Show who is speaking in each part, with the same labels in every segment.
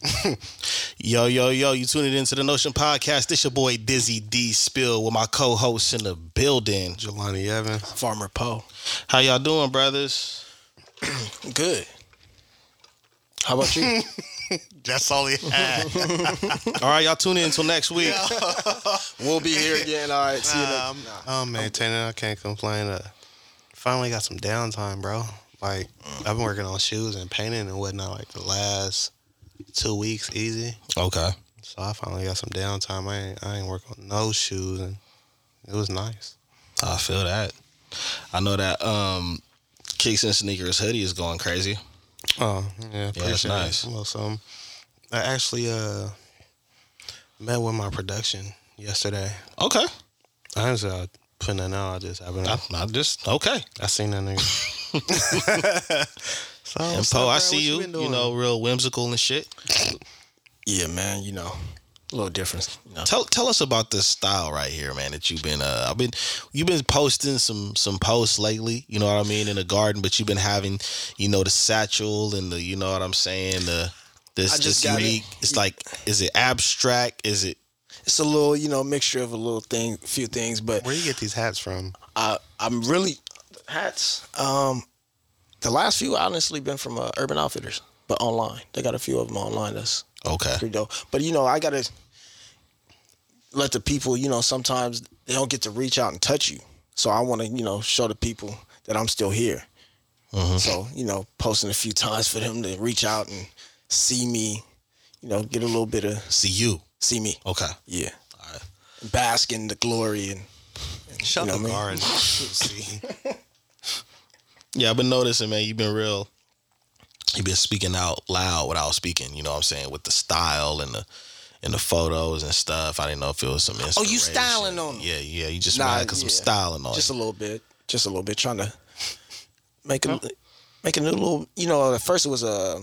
Speaker 1: Yo, yo, yo, you tuning into the Notion Podcast. This your boy Dizzy D Spill with my co-host in the building.
Speaker 2: Jelani Evans.
Speaker 3: Farmer Poe.
Speaker 1: How y'all doing, brothers?
Speaker 3: Good. How about you?
Speaker 2: That's all he had.
Speaker 1: All right, y'all tune in until next week.
Speaker 3: we'll be here again. All right. See you
Speaker 2: Nah. I'm, I'm maintaining. I can't complain. Uh, finally got some downtime, bro. Like I've been working on shoes and painting and whatnot like the last two weeks, easy.
Speaker 1: Okay.
Speaker 2: So I finally got some downtime. I ain't, I ain't work on no shoes and it was nice.
Speaker 1: I feel that. I know that um Kicks and Sneakers hoodie is going crazy.
Speaker 2: Oh yeah,
Speaker 1: that's
Speaker 2: appreciate
Speaker 1: nice.
Speaker 2: Well, some I actually uh met with my production yesterday.
Speaker 1: Okay.
Speaker 2: I ain't uh, putting that out. I just haven't.
Speaker 1: I, I just okay.
Speaker 2: I seen that nigga. so,
Speaker 1: And
Speaker 2: what's
Speaker 1: Poe, I see
Speaker 2: What
Speaker 1: you. You, know, real whimsical and shit.
Speaker 3: Yeah, man. You know, a little difference. You know.
Speaker 1: Tell tell us about this style right here, man. That you've been uh, I've been you've been posting some some posts lately. You know what I mean in the garden, but you've been having you know the satchel and the you know what I'm saying the this
Speaker 3: I
Speaker 1: this
Speaker 3: just it.
Speaker 1: unique. It's like is it abstract? Is it
Speaker 3: It's a little, you know, mixture of a little thing, few things, but
Speaker 2: Where you get these hats from?
Speaker 3: I, I'm really hats. Um, the last few honestly been from uh, Urban Outfitters, but online. They got a few of them online. That's
Speaker 1: okay?
Speaker 3: pretty dope. But you know, I gotta let the people. You know, sometimes they don't get to reach out and touch you. So I want to, you know, show the people that I'm still here. So you know, posting a few times for them to reach out and see me. You know, get a little bit of
Speaker 1: See you.
Speaker 3: see me.
Speaker 1: Okay.
Speaker 3: Yeah,
Speaker 1: All right.
Speaker 3: bask in the glory and.
Speaker 2: Shut
Speaker 3: You know
Speaker 2: the
Speaker 3: what I mean?
Speaker 2: garden. See,
Speaker 1: Yeah, I've been noticing, man. You've been real. You've been speaking out loud without speaking. You know what I'm saying with the style and the and the photos and stuff. I didn't know if it was some.
Speaker 3: Oh, you
Speaker 1: inspiration.
Speaker 3: styling on 'em.
Speaker 1: Yeah, yeah. You just
Speaker 3: Nah,
Speaker 1: mad because I'm styling on.
Speaker 3: just
Speaker 1: it.
Speaker 3: a little bit, just a little bit, trying to make a make a new little. You know, at first it was uh,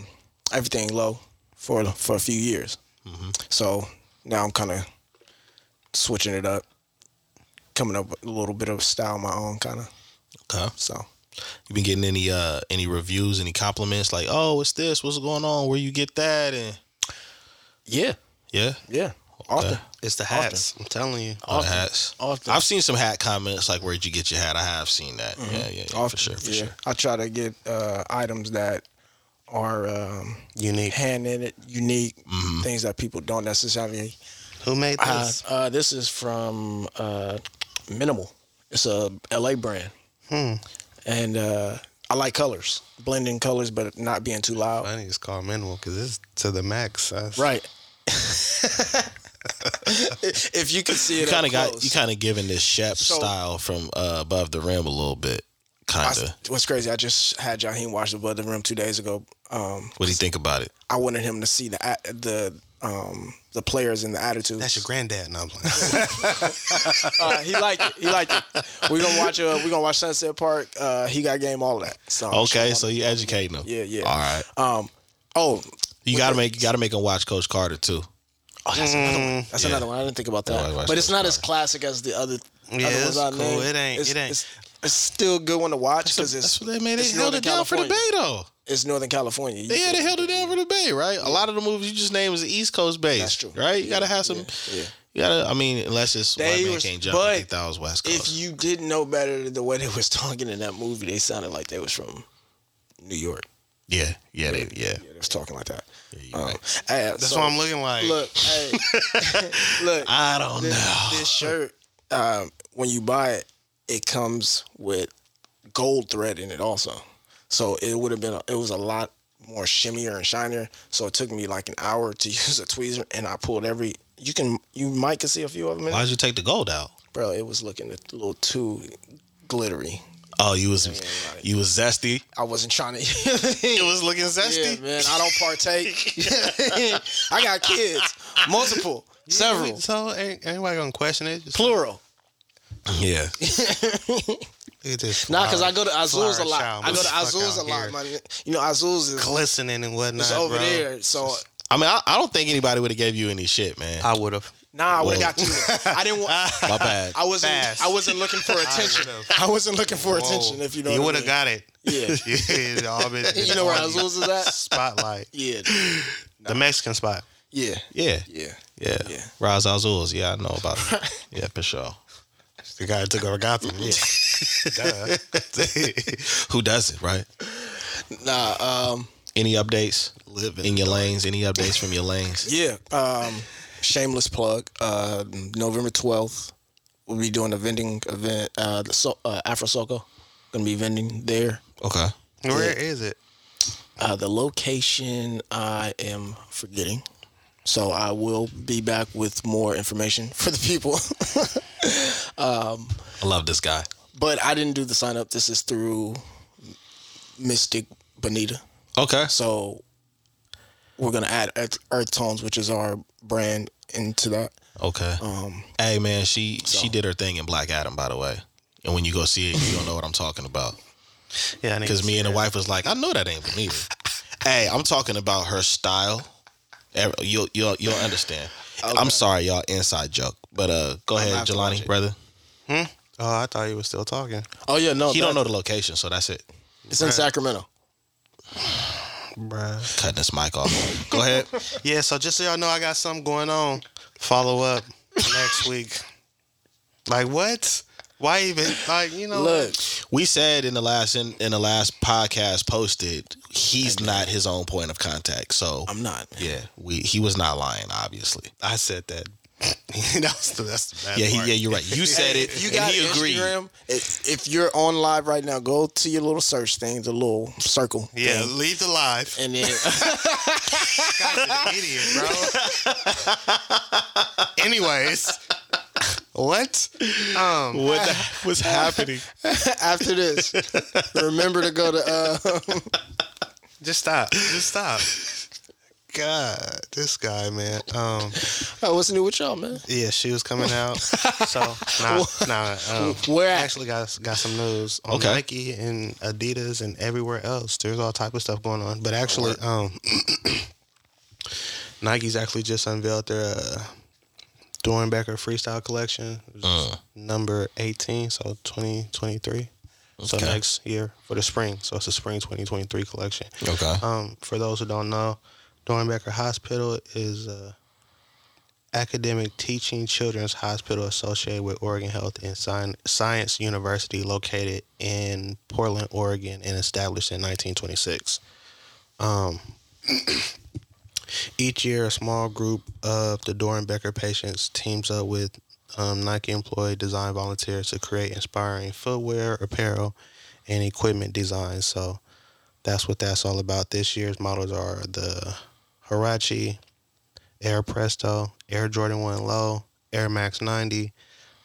Speaker 3: everything low for for a few years.
Speaker 1: Mm-hmm.
Speaker 3: So now I'm kind of switching it up, coming up with a little bit of style of my own kind of.
Speaker 1: Okay.
Speaker 3: So
Speaker 1: You been getting any uh any reviews, any compliments like, oh, what's this? What's going on? Where you get that? And
Speaker 3: yeah,
Speaker 1: yeah,
Speaker 3: yeah, often,
Speaker 2: it's the hats. I'm telling you.
Speaker 1: all the hats.
Speaker 3: often.
Speaker 1: I've seen some hat comments like, where'd you get your hat? I have seen that.
Speaker 3: Mm-hmm.
Speaker 1: Yeah, yeah, yeah, for sure, for
Speaker 3: yeah.
Speaker 1: sure.
Speaker 3: I try to get uh, items that are um,
Speaker 2: Unique.
Speaker 3: hand in it, unique
Speaker 1: Mm-hmm.
Speaker 3: things that people don't necessarily
Speaker 2: Who made
Speaker 3: Uh,
Speaker 2: this?
Speaker 3: uh, this is from uh, Minimal. It's a LA brand,
Speaker 2: Hmm.
Speaker 3: And uh, I like colors, blending colors, but not being too loud.
Speaker 2: I think it's called minimal because it's to the max. That's-
Speaker 3: Right. if you could see it,
Speaker 1: You kind of got you kind of giving this Shep
Speaker 3: So-
Speaker 1: style from uh, above the rim a little bit, kind
Speaker 3: I-
Speaker 1: of.
Speaker 3: what's crazy? I just had Jaheim watch above the rim two days ago. Um,
Speaker 1: What do you think about it?
Speaker 3: I wanted him to see the a- the um, the players and the attitudes.
Speaker 2: That's your granddad. No, I'm playing.
Speaker 3: uh, he liked it. He liked it. We're gonna watch. Uh, we're gonna watch Sunset Park. Uh, he got game. All of that. So
Speaker 1: Okay, so you educating them.
Speaker 3: Yeah, yeah.
Speaker 1: All right.
Speaker 3: Um. Oh,
Speaker 1: You gotta make you gotta make him watch Coach Carter too.
Speaker 3: Oh, that's another one. That's
Speaker 1: yeah.
Speaker 3: another one. I didn't think about that.
Speaker 1: watched
Speaker 3: but it's
Speaker 1: those
Speaker 3: not as classic as the other.
Speaker 2: Yeah,
Speaker 3: other
Speaker 2: it's
Speaker 3: ones I
Speaker 2: cool.
Speaker 3: named.
Speaker 2: It ain't-
Speaker 3: It's,
Speaker 2: it ain't.
Speaker 3: It's, still a good one to watch because it's
Speaker 1: That's what they made. They
Speaker 3: it's
Speaker 1: held
Speaker 3: Northern
Speaker 1: it down for the
Speaker 3: California.
Speaker 1: Bay though.
Speaker 3: It's Northern California. You
Speaker 1: Yeah, they held it down for the Bay, right? A lot of the movies you just named was the East Coast based.
Speaker 3: That's true.
Speaker 1: right? You gotta have some.
Speaker 3: yeah, yeah.
Speaker 1: You gotta. I mean, unless it's
Speaker 3: They
Speaker 1: white man
Speaker 3: was-
Speaker 1: can't jump. I
Speaker 3: but
Speaker 1: think that was West Coast.
Speaker 3: If you didn't know better, than the way they was talking in that movie, they sounded like they was from New York.
Speaker 1: yeah, yeah, they, yeah.
Speaker 3: Yeah, they was talking like that.
Speaker 1: Yeah,
Speaker 3: Um,
Speaker 1: right.
Speaker 2: That's
Speaker 3: so,
Speaker 2: what I'm looking like.
Speaker 3: Look, hey, look.
Speaker 1: I don't
Speaker 3: this,
Speaker 1: know.
Speaker 3: this shirt, um, when you buy it, it comes with gold thread in it also. So it would have been, a, it was a lot more shimmier and shinier. So it took me like an hour to use a tweezer, and I pulled every. You can, you might can see a few of them. In
Speaker 1: Why'd
Speaker 3: it.
Speaker 1: you take the gold out?
Speaker 3: Bro, it was looking a little too glittery.
Speaker 1: Oh, you was
Speaker 3: right.
Speaker 1: you was zesty.
Speaker 3: I wasn't trying to.
Speaker 1: It was looking
Speaker 3: Yeah,
Speaker 1: zesty.
Speaker 3: man, I don't partake. I got kids, multiple, several,
Speaker 2: So ain't anybody gonna question it? Just
Speaker 3: plural.
Speaker 1: Yeah.
Speaker 2: look at this.
Speaker 3: Nah, because I go to
Speaker 2: flower-
Speaker 3: Azul's a lot. I go to
Speaker 2: Fuck
Speaker 3: Azul's a lot,
Speaker 2: here.
Speaker 3: man. You know, Azul's is
Speaker 2: glistening and whatnot.
Speaker 3: it's over
Speaker 2: bro.
Speaker 3: there. So
Speaker 1: I mean, I, I don't think anybody would have gave you any shit, man.
Speaker 2: I would have.
Speaker 3: nah, I would have got two. I didn't want.
Speaker 1: My bad.
Speaker 3: I wasn't.
Speaker 2: Fast.
Speaker 3: I wasn't looking for attention. I wasn't looking for attention. If you know,
Speaker 2: you would have got it.
Speaker 3: Yeah.
Speaker 2: yeah, been-
Speaker 3: You know where
Speaker 2: on
Speaker 3: Azul's is at?
Speaker 2: Spotlight.
Speaker 3: Yeah.
Speaker 2: The Mexican spot.
Speaker 3: Yeah,
Speaker 1: Yeah,
Speaker 3: yeah,
Speaker 1: yeah,
Speaker 3: Yeah.
Speaker 1: Raz Azul's. Yeah, I know about it. yeah, for sure.
Speaker 2: The guy who took over Gotham. Yeah.
Speaker 1: Who does it, right?
Speaker 3: Nah, um,
Speaker 1: Any updates
Speaker 2: Living.
Speaker 1: in your lanes? Any updates from your lanes?
Speaker 3: yeah. Um, shameless plug. Uh, November twelfth, we'll be doing a vending event. Uh, the so- uh, Afro Soco gonna be vending there.
Speaker 1: Okay.
Speaker 2: Where is it?
Speaker 3: Uh, the location I am forgetting. So I will be back with more information for the people.
Speaker 1: I love this guy.
Speaker 3: but I didn't do the sign up. This is through Mystic Bonita.
Speaker 1: Okay.
Speaker 3: So we're gonna add Earth, Earth Tones, which is our brand, into that.
Speaker 1: Okay.
Speaker 3: Um,
Speaker 1: Hey man, she she did her thing in Black Adam, by the way. And when you go see it, you don't know what I'm talking about.
Speaker 2: Yeah,
Speaker 1: Because me
Speaker 2: see
Speaker 1: and the
Speaker 2: that.
Speaker 1: wife was like, I know that ain't Bonita. hey, I'm talking about her style. Every- You'll you'll you'll understand. I'm sorry, y'all. Inside joke, but uh, go ahead,
Speaker 3: have to watch
Speaker 1: Jelani,
Speaker 3: it.
Speaker 1: brother.
Speaker 2: Oh, I thought you were still talking.
Speaker 3: oh yeah, no,
Speaker 1: He
Speaker 3: that-
Speaker 1: don't know the location, so that's it.
Speaker 3: It's in Sacramento.
Speaker 2: Bruh.
Speaker 1: Cutting this mic off. go ahead.
Speaker 2: Yeah, so just so y'all know, I got something going on. Follow up next week. Like what? Why even like you know?
Speaker 3: Look,
Speaker 1: We said in the last in, in the last podcast posted, he's not his own point of contact. So
Speaker 3: I'm not.
Speaker 1: Yeah, we he was not lying, obviously.
Speaker 2: I said that. that's the that's the bad
Speaker 1: Yeah, he, yeah, you're right. You said it.
Speaker 3: If you
Speaker 1: and
Speaker 3: got
Speaker 1: he agreed.
Speaker 3: Instagram, if, if you're on live right now, go to your little search thing, the little circle.
Speaker 2: Yeah,
Speaker 3: thing,
Speaker 2: leave the live.
Speaker 3: and then
Speaker 2: Guy's an idiot, bro. Anyways, what? Um,
Speaker 1: What the, was happening?
Speaker 3: after this, remember to go to. Uh,
Speaker 2: just stop. Just stop. God, this guy, man. Um,
Speaker 3: what's new with y'all, man?
Speaker 2: yeah, she was coming out. So nah, nah. Um,
Speaker 3: Where at?
Speaker 2: actually got got some news on
Speaker 1: Okay.
Speaker 2: Nike and Adidas and everywhere else. There's all type of stuff going on. But actually, um, Nike's actually just unveiled their uh, Doernbecher Freestyle Collection,
Speaker 1: Uh.
Speaker 2: number 18, so 2023. So
Speaker 1: Okay.
Speaker 2: next year for the spring. So it's a spring 2023 collection.
Speaker 1: Okay.
Speaker 2: Um, for those who don't know, Doernbecher Hospital is a academic teaching children's hospital associated with Oregon Health and Science University, located in Portland, Oregon, and established in 1926. Um, each year, a small group of the Doernbecher patients teams up with um, Nike employee design volunteers to create inspiring footwear, apparel, and equipment designs. So that's what that's all about. This year's models are the Huarache, Air Presto, Air Jordan 1 Low, Air Max 90,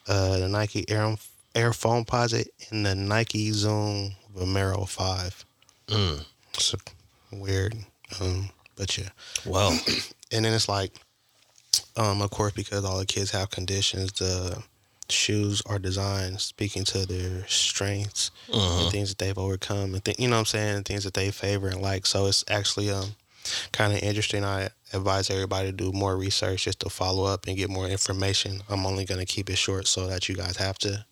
Speaker 2: uh, the Nike Air, Air Foamposite, and the Nike Zoom Vomero 5.
Speaker 1: Mm.
Speaker 2: It's weird, um, but yeah.
Speaker 1: Well,
Speaker 2: And then it's like, um, of course, because all the kids have conditions, the shoes are designed speaking to their strengths
Speaker 1: uh-huh.
Speaker 2: and things that they've overcome and th- you know what I'm saying things that they favor and like so it's actually um kind of interesting I advise everybody to do more research just to follow up and get more information I'm only going to keep it short so that you guys have to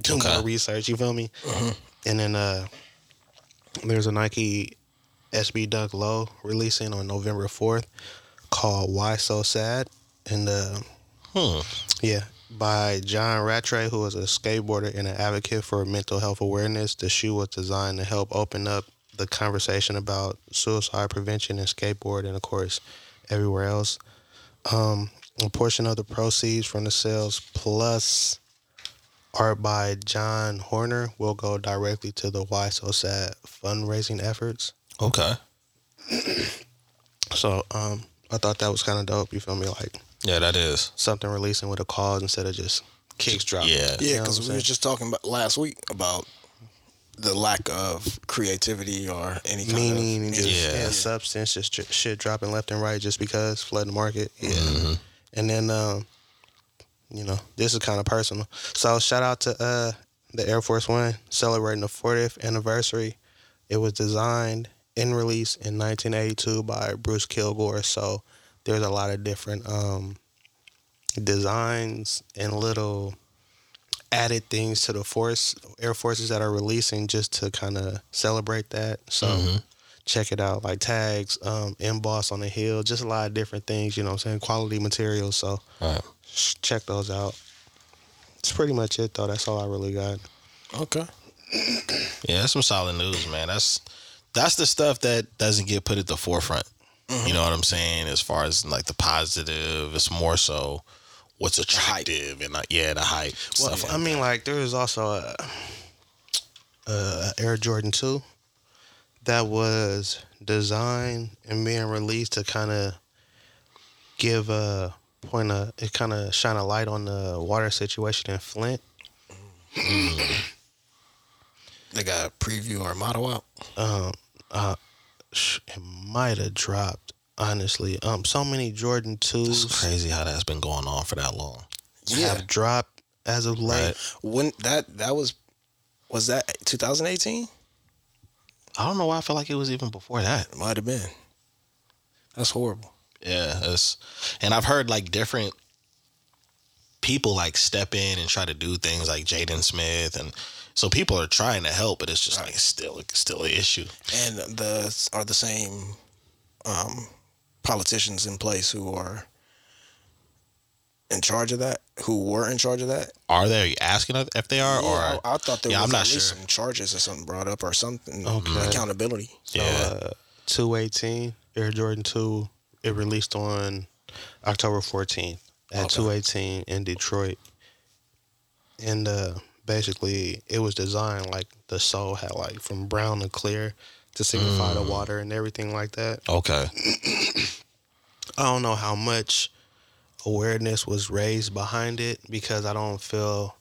Speaker 2: do
Speaker 1: Okay.
Speaker 2: more research you feel me and then uh there's a Nike SB Dunk Low releasing on November 4th called Why So Sad and uh
Speaker 1: hmm.
Speaker 2: yeah, by John Rattray, who is a skateboarder and an advocate for mental health awareness. The shoe was designed to help open up the conversation about suicide prevention and skateboard, and of course, everywhere else. Um, a portion of the proceeds from the sales plus art by John Horner will go directly to the Why So Sad fundraising efforts.
Speaker 1: Okay.
Speaker 2: So um, I thought that was kind of dope. You feel me? Like
Speaker 1: Yeah, that is.
Speaker 2: something releasing with a cause instead of just kicks dropping.
Speaker 1: Yeah.
Speaker 3: Yeah,
Speaker 2: know
Speaker 3: because
Speaker 2: what
Speaker 3: we were just talking about last week about the lack of creativity or any kind
Speaker 2: meaning and just
Speaker 1: Yeah.
Speaker 2: yeah. substance, just sh- shit dropping left and right just because flooding the market. Yeah,
Speaker 1: Mm-hmm.
Speaker 2: and then um, you know this is kind of personal. So shout out to uh the Air Force One celebrating the 40th anniversary. It was designed and released in 1982 by Bruce Kilgore. So there's a lot of different um designs and little added things to the force air forces that are releasing just to kind of celebrate that so
Speaker 1: Mhm.
Speaker 2: check it out. Like tags, um, emboss on the hill, just a lot of different things. You know what I'm saying? Quality materials. So
Speaker 1: Right.
Speaker 2: check those out. That's pretty much it, though. That's all I really got.
Speaker 3: Okay.
Speaker 1: Yeah, that's some solid news, man. That's that's the stuff that doesn't get put at the forefront. You know what I'm saying? As far as like the positive, it's more so what's attractive and like yeah, the hype.
Speaker 2: Well,
Speaker 1: stuff
Speaker 2: I
Speaker 1: like
Speaker 2: mean, like there is also a, a Air Jordan two that was designed and being released to kind of give a point of it kind of shine a light on the water situation in Flint.
Speaker 3: They got a preview or a motto out.
Speaker 2: Um, uh, it might have dropped. Honestly, um, so many Jordan twos.
Speaker 1: It's
Speaker 2: twos
Speaker 1: crazy how that's been going on for that long.
Speaker 3: Yeah.
Speaker 2: have dropped as of late.
Speaker 1: Right.
Speaker 3: When that that was was that 2018?
Speaker 1: I don't know why I feel like it was even before that.
Speaker 3: It might have been. That's horrible.
Speaker 1: Yeah, it's and I've heard like different people like step in and try to do things like Jaden Smith and so people are trying to help, but it's just like still still an issue.
Speaker 3: And the are the same um, politicians in place who are in charge of that, who were in charge of that.
Speaker 1: Are they Are you asking if they are
Speaker 3: Yeah,
Speaker 1: or
Speaker 3: I, I thought there
Speaker 1: Yeah,
Speaker 3: was
Speaker 1: I'm
Speaker 3: at
Speaker 1: not
Speaker 3: least
Speaker 1: sure.
Speaker 3: some charges or something brought up or something.
Speaker 2: Okay.
Speaker 3: Accountability.
Speaker 2: So,
Speaker 1: Yeah.
Speaker 2: uh, 218 Air Jordan 2, it released on October 14th at
Speaker 3: Okay.
Speaker 2: 218 in Detroit. And uh, basically, it was designed like the sole had like from brown to clear to signify the water and everything like that.
Speaker 1: okay.
Speaker 2: I don't know how much awareness was raised behind it because I don't feel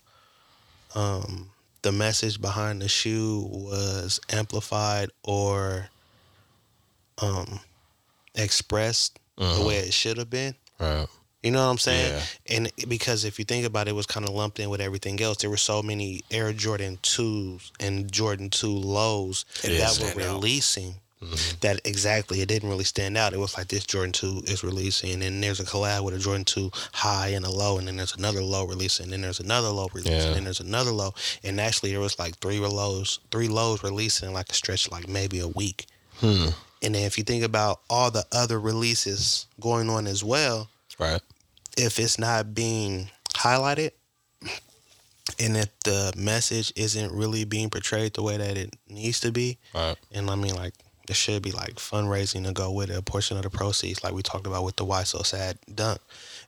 Speaker 2: um, the message behind the shoe was amplified or um, expressed the way it should have been.
Speaker 1: Right.
Speaker 2: You know what I'm saying?
Speaker 1: Yeah.
Speaker 2: And because if you think about it, it was kind of lumped in with everything else. There were so many Air Jordan 2s and Jordan 2 lows
Speaker 3: It
Speaker 2: that were releasing that exactly it didn't really stand out. It was like this Jordan 2 is releasing, and then there's a collab with a Jordan 2 high and a low, and then there's another low releasing, and then there's another low releasing,
Speaker 1: Yeah.
Speaker 2: and then there's another low. And actually, there was like three lows, three lows releasing in like a stretch of like maybe a week.
Speaker 1: Hmm.
Speaker 2: And then if you think about all the other releases going on as well,
Speaker 1: Right.
Speaker 2: if it's not being highlighted and if the message isn't really being portrayed the way that it needs to be,
Speaker 1: Right.
Speaker 2: and I mean like there should be like fundraising to go with it, a portion of the proceeds, like we talked about with the Why So Sad dunk.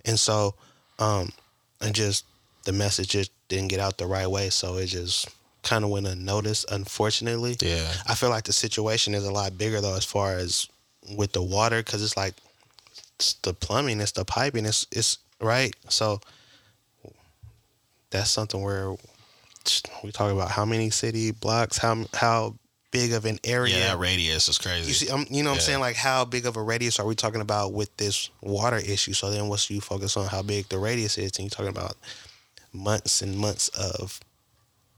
Speaker 2: And so, um, and just the message just didn't get out the right way, so it just kind of went unnoticed, unfortunately.
Speaker 1: Yeah.
Speaker 2: I feel like the situation is a lot bigger though, as far as with the water, because it's like it's the plumbing, it's the piping, it's it's right. So that's something where we talk about how many city blocks, how how big of an area.
Speaker 1: Yeah, that radius is crazy.
Speaker 2: You see, um, you know what I'm saying? Like, how big of a radius are we talking about with this water issue? So then, once you focus on how big the radius is, and you're talking about months and months of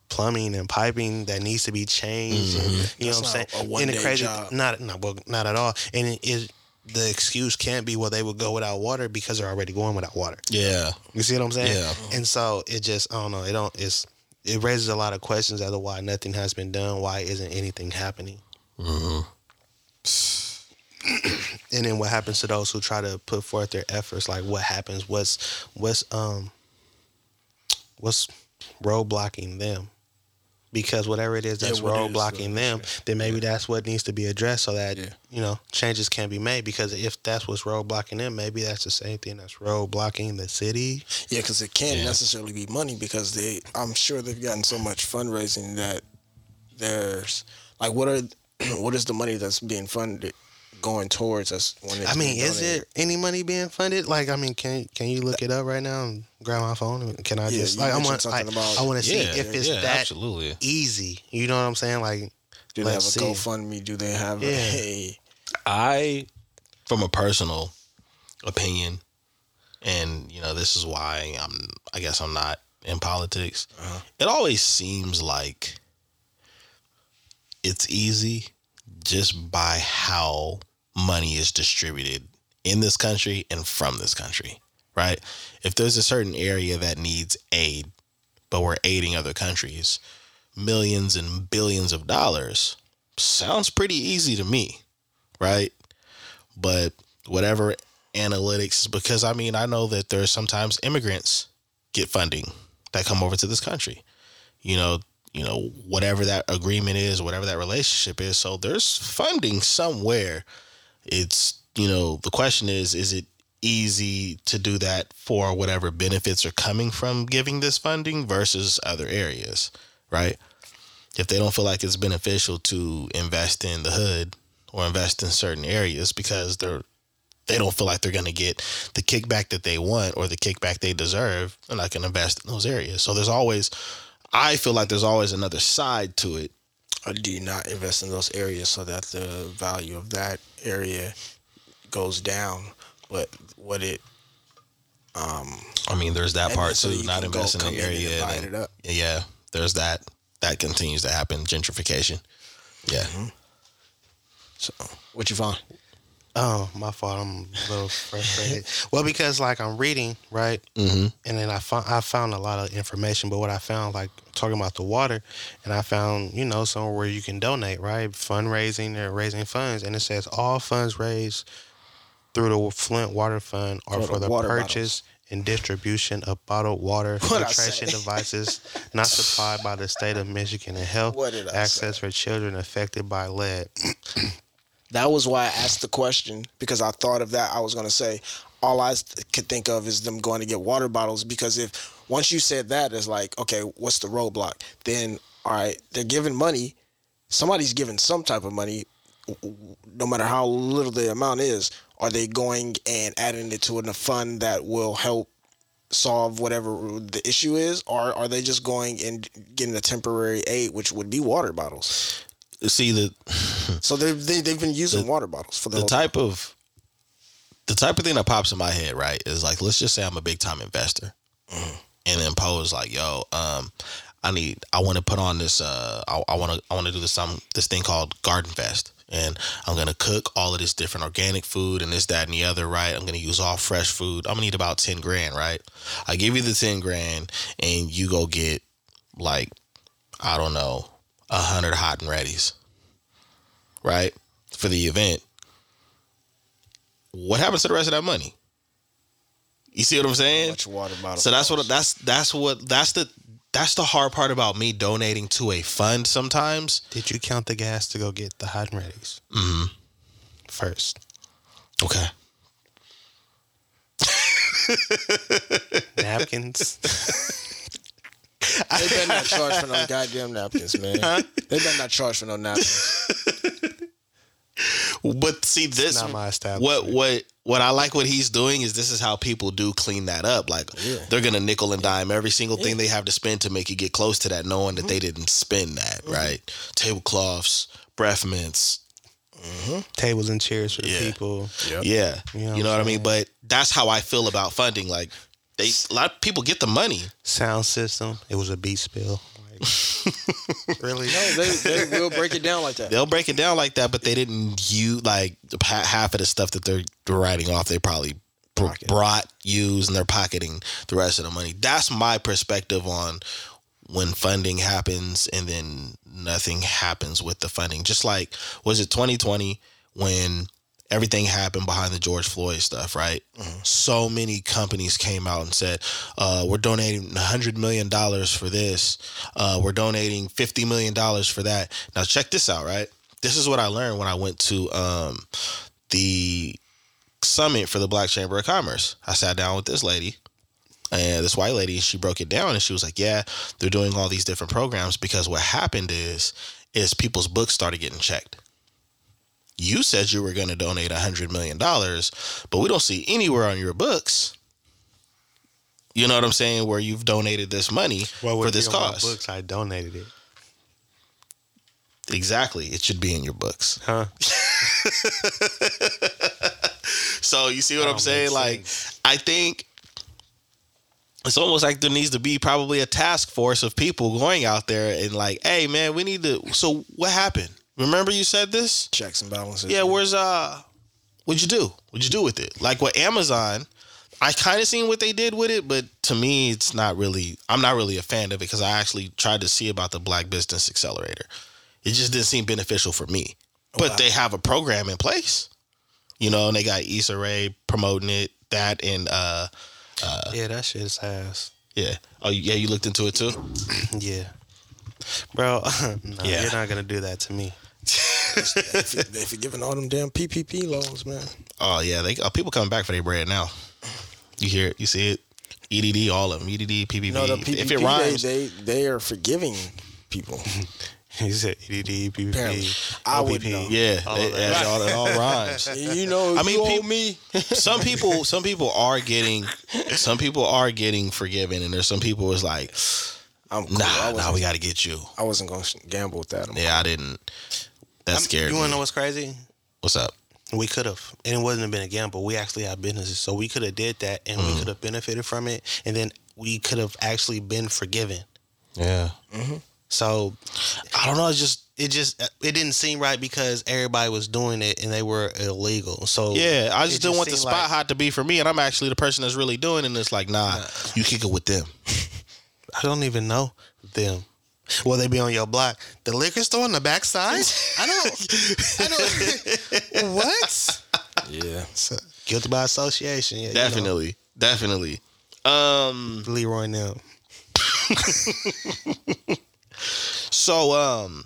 Speaker 2: plumbing and piping that needs to be changed. And, you know what I'm
Speaker 3: not
Speaker 2: saying?
Speaker 3: a one-day
Speaker 2: crazy,
Speaker 3: job.
Speaker 2: not not well, not at all. And it is the excuse can't be well they would go without water because they're already going without water.
Speaker 1: yeah.
Speaker 2: You see what I'm saying?
Speaker 1: Yeah.
Speaker 2: And so it just I don't know. It don't. It's it raises a lot of questions as to why nothing has been done. Why isn't anything happening?
Speaker 1: Mm-hmm.
Speaker 2: and then what happens to those who try to put forth their efforts like what happens what's what's um what's roadblocking them because whatever it is that's
Speaker 3: what is,
Speaker 2: roadblocking
Speaker 3: uh,
Speaker 2: them then maybe that's what needs to be addressed so that
Speaker 3: Yeah.
Speaker 2: you know changes can be made because if that's what's roadblocking them maybe that's the same thing that's roadblocking the city
Speaker 3: Yeah, because it can't
Speaker 1: Yeah.
Speaker 3: necessarily be money because they. I'm sure they've gotten so much fundraising that there's like what are what is the money that's being funded going towards us when it's
Speaker 2: I mean, is
Speaker 3: donated?
Speaker 2: it any money being funded? Like, I mean, can can you look it up right now and grab my phone? Can I
Speaker 3: Yeah,
Speaker 2: just
Speaker 3: you
Speaker 2: like I
Speaker 3: mentioned
Speaker 2: want
Speaker 3: something
Speaker 2: I,
Speaker 3: about-
Speaker 2: I want to see
Speaker 1: Yeah.
Speaker 2: if it's
Speaker 1: yeah,
Speaker 2: that
Speaker 1: absolutely.
Speaker 2: easy. You know what I'm saying? Like,
Speaker 3: Do they have a
Speaker 2: let's see.
Speaker 3: GoFundMe? Do they have
Speaker 2: Yeah.
Speaker 1: I, from a personal opinion, and you know, this is why I'm. I guess I'm not in politics.
Speaker 3: Uh-huh.
Speaker 1: It always seems like it's easy just by how money is distributed in this country and from this country, right? If there's a certain area that needs aid, but we're aiding other countries, millions and billions of dollars sounds pretty easy to me. right? But whatever analytics, because I mean, I know that there's sometimes immigrants get funding that come over to this country. You know, you know, whatever that agreement is, whatever that relationship is. So there's funding somewhere. It's, you know, the question is, is it easy to do that for whatever benefits are coming from giving this funding versus other areas, right? If they don't feel like it's beneficial to invest in the hood or invest in certain areas because they're they don't feel like they're going to get the kickback that they want or the kickback they deserve, they're not going to invest in those areas. So there's always I feel like there's always another side to it.
Speaker 3: Or do you not invest in those areas so that the value of that area goes down? But what it um
Speaker 1: I mean, there's that part
Speaker 3: so
Speaker 1: too. Not investing in the
Speaker 3: in and
Speaker 1: area. and- Yeah, there's that. That continues to happen. Gentrification. Yeah.
Speaker 3: Mm-hmm. so what you find?
Speaker 2: Oh, my fault. I'm a little frustrated. well, because like I'm reading, right?
Speaker 1: Mm-hmm.
Speaker 2: And then I found I found a lot of information, but what I found, like talking about the water, and I found you know somewhere where you can donate, right? Fundraising or raising funds, and it says all funds raised through the Flint Water Fund are
Speaker 3: For
Speaker 2: for,
Speaker 3: the
Speaker 2: purchase and distribution of bottled water filtration devices not supplied by the state of Michigan and health
Speaker 3: What did I
Speaker 2: access for children affected by lead.
Speaker 3: That was why I asked the question because I thought of that. I was going to say all I could think of is them going to get water bottles because if once you said that, it's like okay, what's the roadblock? Then all right, they're giving money. Somebody's giving some type of money, no matter how little the amount is. Are they going and adding it to a fund that will help solve whatever the issue is, or are they just going and getting a temporary aid, which would be water bottles?
Speaker 1: See the
Speaker 3: So they've they, they've been using water bottles for the,
Speaker 1: the type of the type of thing that pops in my head, right, is like let's just say I'm a big time investor, and then Poe's like, "Yo, um, I need, I want to put on this, uh, I want to, I want to do this, um, this thing called Garden Fest, and I'm gonna cook all of this different organic food and this, that, and the other, right? I'm gonna use all fresh food. I'm gonna need about ten grand, right? I give you the ten grand, and you go get like, I don't know, a hundred hot and readies, right, for the event what happens to the rest of that money? You see what I'm saying?
Speaker 3: water.
Speaker 1: So that's what that's that's what that's the that's the hard part about me donating to a fund sometimes.
Speaker 2: Did you count the gas to go get the hot and readies
Speaker 1: Mm-hmm.
Speaker 2: first?
Speaker 1: Okay.
Speaker 2: Napkins.
Speaker 3: They better not charge for no goddamn napkins, man. They better not charge for no napkins.
Speaker 1: But see this
Speaker 2: not my
Speaker 1: what
Speaker 2: establishment.
Speaker 1: what what I like what he's doing is this is how people do clean that up. Like
Speaker 3: Yeah.
Speaker 1: they're gonna nickel and dime every single thing they have to spend to make you get close to that, knowing that they mm-hmm. didn't spend that, mm-hmm. right? Tablecloths, breath mints, mm-hmm.
Speaker 2: Tables and chairs for the
Speaker 1: Yeah.
Speaker 2: people.
Speaker 1: Yeah.
Speaker 2: You
Speaker 1: You
Speaker 2: know
Speaker 1: know,
Speaker 2: what
Speaker 1: what I mean? But that's how I feel about funding. Like they a lot of people get the money.
Speaker 2: Sound system. It was a beat spill. Really?
Speaker 3: No, they, they will break it down like that.
Speaker 1: They'll break it down like that, but they didn't use like half of the stuff that they're they're writing off. They probably br-
Speaker 3: Pocket.
Speaker 1: brought, used, and they're pocketing the rest of the money. That's my perspective on when funding happens and then nothing happens with the funding. Just like was it 2020 when everything happened behind the George Floyd stuff, right? So many companies came out and said, uh, "We're donating 100 million dollars for this. Uh, we're donating 50 million dollars for that." Now check this out, right? This is what I learned when I went to um, the summit for the Black Chamber of Commerce. I sat down with this lady and this white lady she broke it down and she was like yeah they're doing all these different programs because what happened is is people's books started getting checked you said you were going to donate a hundred million dollars but we don't see anywhere on your books you know what i'm saying where you've donated this money
Speaker 2: Well,
Speaker 1: for this cause
Speaker 2: books, I donated it.
Speaker 1: exactly it should be in your books
Speaker 2: Huh?
Speaker 1: so you see what i'm saying like i think it's almost like there needs to be probably a task force of people going out there and like, hey man, we need to. So what happened? Remember you said this?
Speaker 3: Checks and balances.
Speaker 1: Yeah, where's uh, what'd you do? What'd you do with it? Like what Amazon, I kind of seen what they did with it, but to me, it's not really. I'm not really a fan of it because I actually tried to see about the Black Business Accelerator. It just didn't seem beneficial for me. but they have a program in place. You know, and they got Issa Rae promoting it. That and uh,
Speaker 2: yeah, that shit's ass.
Speaker 1: yeah. Oh yeah, you looked into it too.
Speaker 2: Yeah, bro. no,
Speaker 1: Yeah.
Speaker 2: you're not gonna do that to me.
Speaker 3: If, you, if you're giving all them damn PPP loans, man.
Speaker 1: Oh yeah, they uh, people coming back for their bread now. You hear it, you see it. EDD, all of them. EDD, PPP.
Speaker 3: You know, the PPP,
Speaker 1: if it rhymes,
Speaker 3: they, they they are forgiving people.
Speaker 2: He said EDD, PPP,
Speaker 3: Apparently. I would know.
Speaker 1: yeah,
Speaker 2: all
Speaker 1: it, it, all, it all rhymes.
Speaker 3: you know,
Speaker 1: I mean,
Speaker 3: you owe
Speaker 1: peop-
Speaker 3: me.
Speaker 1: some people some people are getting some people are getting forgiven and there's some people who's like
Speaker 3: I'm cool.
Speaker 1: nah
Speaker 3: I
Speaker 1: nah we got to get you
Speaker 3: I wasn't gonna gamble with that.
Speaker 1: yeah i didn't that scared
Speaker 2: You wanna know what's crazy?
Speaker 1: what's up
Speaker 2: We could have, and it wasn't have been a gamble. We actually have businesses, so we could have did that, and we mm. could have benefited from it, and then we could have actually been forgiven.
Speaker 1: yeah mm-hmm.
Speaker 2: So
Speaker 1: i don't know it's just
Speaker 2: it just uh, it didn't seem right because everybody was doing it and they were illegal. So
Speaker 1: yeah i just
Speaker 2: it
Speaker 1: didn't want the spot
Speaker 2: like-
Speaker 1: hot to be for me and i'm actually the person that's really doing it and it's like nah you kick it with them
Speaker 2: I don't even know them. Will they be on your block? The liquor store on the backside? I don't. I don't. what?
Speaker 3: Yeah.
Speaker 2: So, guilty by association. Yeah, you know.
Speaker 1: definitely definitely um
Speaker 2: Leroy now.
Speaker 1: So, um,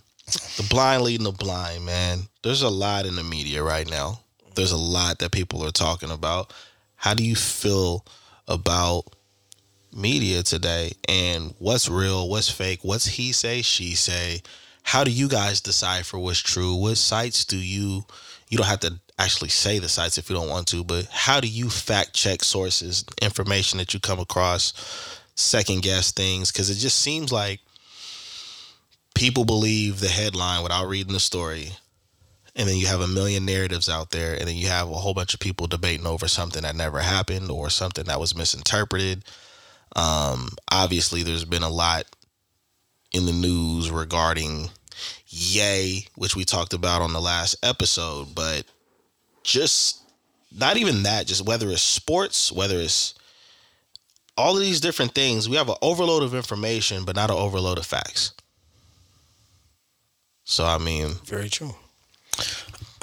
Speaker 1: the blind leading the blind, man. There's a lot in the media right now. There's a lot that people are talking about. How do you feel about media today and what's real, what's fake, what's he say, she say? How do you guys decipher what's true? What sites do you you don't have to actually say the sites if you don't want to, but how do you fact check sources, information that you come across, second guess things cuz it just seems like people believe the headline without reading the story. And then you have a million narratives out there, and then you have a whole bunch of people debating over something that never happened or something that was misinterpreted. Um, obviously, there's been a lot in the news regarding Yay, which we talked about on the last episode, but just not even that, just whether it's sports, whether it's all of these different things, we have an overload of information, but not an overload of facts. So I mean,
Speaker 3: Very true.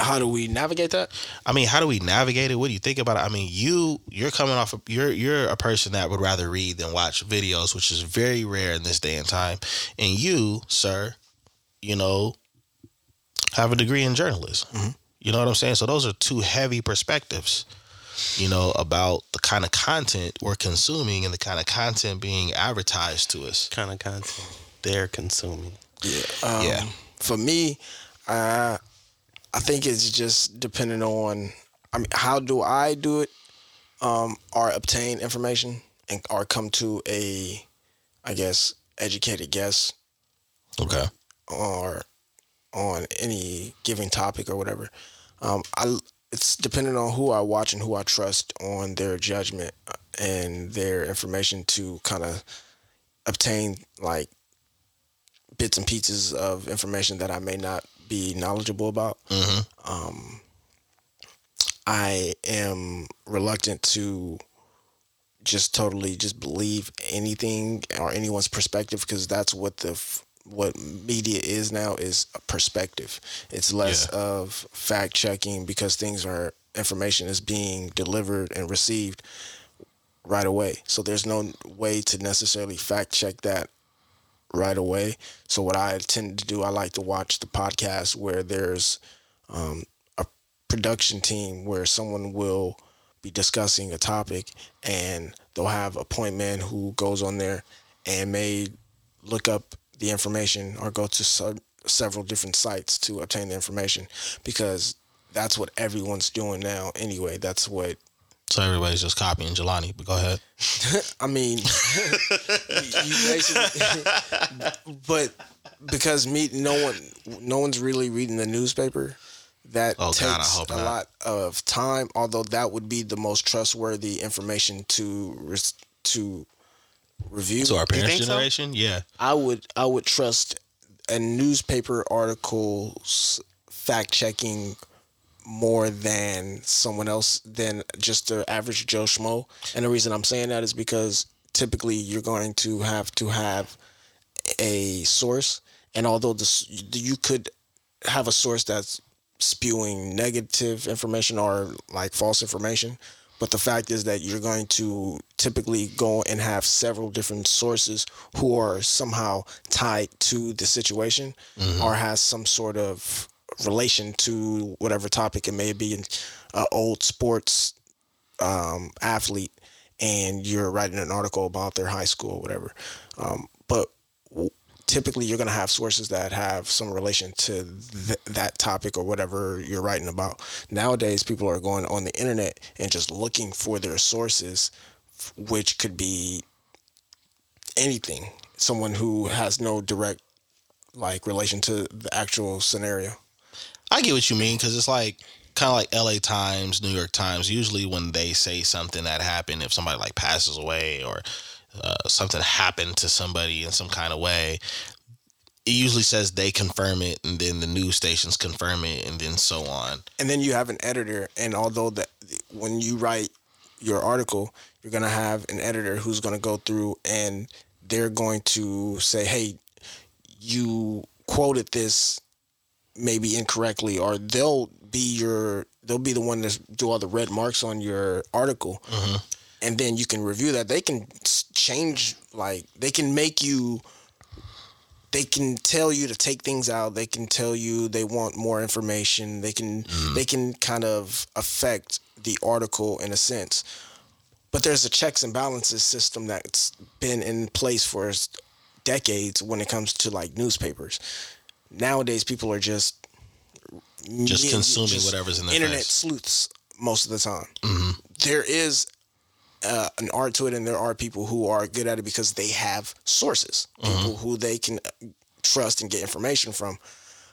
Speaker 3: How do we navigate that?
Speaker 1: I mean, how do we navigate it? What do you think about it? I mean, you you're coming off of you're you're a person that would rather read than watch videos, which is very rare in this day and time. And you, sir, you know, have a degree in journalism. You know what I'm saying? So those are two heavy perspectives, you know, about the kind of content we're consuming and the kind of content being advertised to us.
Speaker 2: Kind of content they're consuming.
Speaker 3: Yeah. Um,
Speaker 1: Yeah.
Speaker 3: For me, uh, I think it's just depending on. I mean, how do I do it, um, or obtain information and or come to a, I guess, educated guess
Speaker 1: Okay.
Speaker 3: or on any given topic or whatever. Um, I it's depending on who I watch and who I trust on their judgment uh, and their information to kind of obtain like bits and pieces of information that I may not be knowledgeable about.
Speaker 1: Mm-hmm.
Speaker 3: Um, I am reluctant to just totally just believe anything or anyone's perspective because that's what the what media is now is a perspective. It's less
Speaker 1: Yeah.
Speaker 3: of fact checking because things are information is being delivered and received right away. So there's no way to necessarily fact check that right away. So what I tend to do, I like to watch the podcast where there's um, a production team where someone will be discussing a topic and they'll have a point man who goes on there and may look up the information or go to se- several different sites to obtain the information because that's what everyone's doing now anyway. That's what
Speaker 1: So everybody's just copying Jelani, but go ahead.
Speaker 3: I mean, you basically, but because me, no one, no one's really reading the newspaper. That
Speaker 1: Oh,
Speaker 3: takes
Speaker 1: God,
Speaker 3: a
Speaker 1: not.
Speaker 3: lot of time. Although that would be the most trustworthy information to res- to review.
Speaker 1: So our parents'
Speaker 2: think so?
Speaker 1: generation, yeah.
Speaker 3: I would I would trust a newspaper article's fact checking more than someone else than just the average Joe Schmo. And the reason I'm saying that is because typically you're going to have to have a source, and although this you could have a source that's spewing negative information or like false information. But the fact is that you're going to typically go and have several different sources who are somehow tied to the situation mm-hmm. or has some sort of relation to whatever topic it may be. An uh, old sports um, athlete, and you're writing an article about their high school or whatever. Um, but w- typically, you're going to have sources that have some relation to th- that topic or whatever you're writing about. Nowadays, people are going on the internet and just looking for their sources, which could be anything. Someone who has no direct like relation to the actual scenario.
Speaker 1: I get what you mean because it's like kind of like L.A. Times, New York Times. Usually, when they say something that happened, if somebody like passes away or uh, something happened to somebody in some kind of way, it usually says they confirm it, and then the news stations confirm it, and then so on.
Speaker 3: and then you have an editor and although that when you write your article you're to have an editor who's to go through and they're going to say hey you quoted this maybe incorrectly or they'll be your they'll be the one to do all the red marks on your article. Mm-hmm. And then you can review that. They can change like they can make you they can tell you to take things out. They can tell you they want more information. They can mm-hmm. they can kind of affect the article in a sense. But there's a checks and balances system that's been in place for decades when it comes to like newspapers nowadays people are just
Speaker 1: Just consuming
Speaker 3: just
Speaker 1: whatever's in the
Speaker 3: internet
Speaker 1: face.
Speaker 3: sleuths most of the time There is uh, an art to it, and there are people who are good at it because they have sources, people who they can uh, trust and get information from.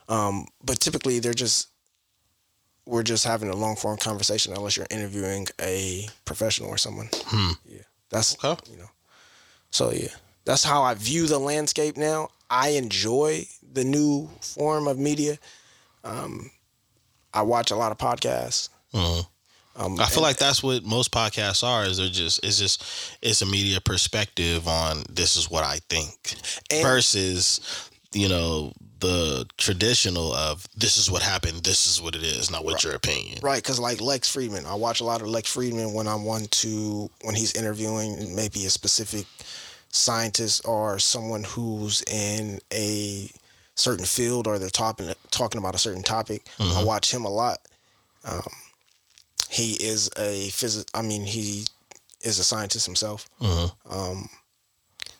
Speaker 3: Um, but typically, they're just we're just having a long form conversation unless you're interviewing a professional or someone. Yeah, that's
Speaker 1: Okay.
Speaker 3: you know. So yeah, that's how I view the landscape now. I enjoy the new form of media. Um, I watch a lot of podcasts.
Speaker 1: Mhm.
Speaker 3: Um,
Speaker 1: I feel like that's what most podcasts are. Is they're just it's just it's a media perspective on this is what I think
Speaker 3: And-
Speaker 1: versus you know the traditional of this is what happened, this is what it is, not what your opinion.
Speaker 3: Right, because like Lex Fridman, I watch a lot of Lex Fridman when I want to when he's interviewing maybe a specific scientist or someone who's in a certain field or they're talking talking about a certain topic. I watch him a lot. Um, he is a physic. I mean, he is a scientist himself.
Speaker 1: Mhm.
Speaker 3: Um,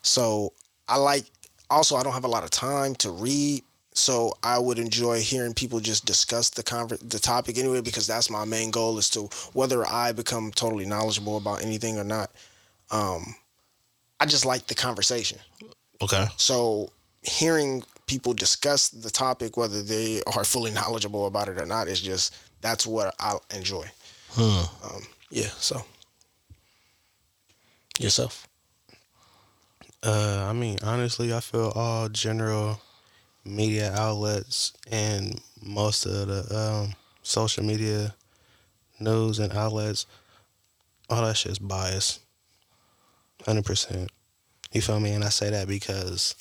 Speaker 3: so I like. Also, I don't have a lot of time to read, so I would enjoy hearing people just discuss the conver- the topic anyway, because that's my main goal is to whether I become totally knowledgeable about anything or not. Um, I just like the conversation.
Speaker 1: Okay.
Speaker 3: So hearing people discuss the topic, whether they are fully knowledgeable about it or not, It's just that's what I enjoy.
Speaker 1: Hmm.
Speaker 3: Um, yeah. So yourself.
Speaker 2: Uh, I mean, honestly, I feel all general media outlets and most of the um, social media news and outlets, all that shit's biased. Hundred percent. You feel me? And I say that because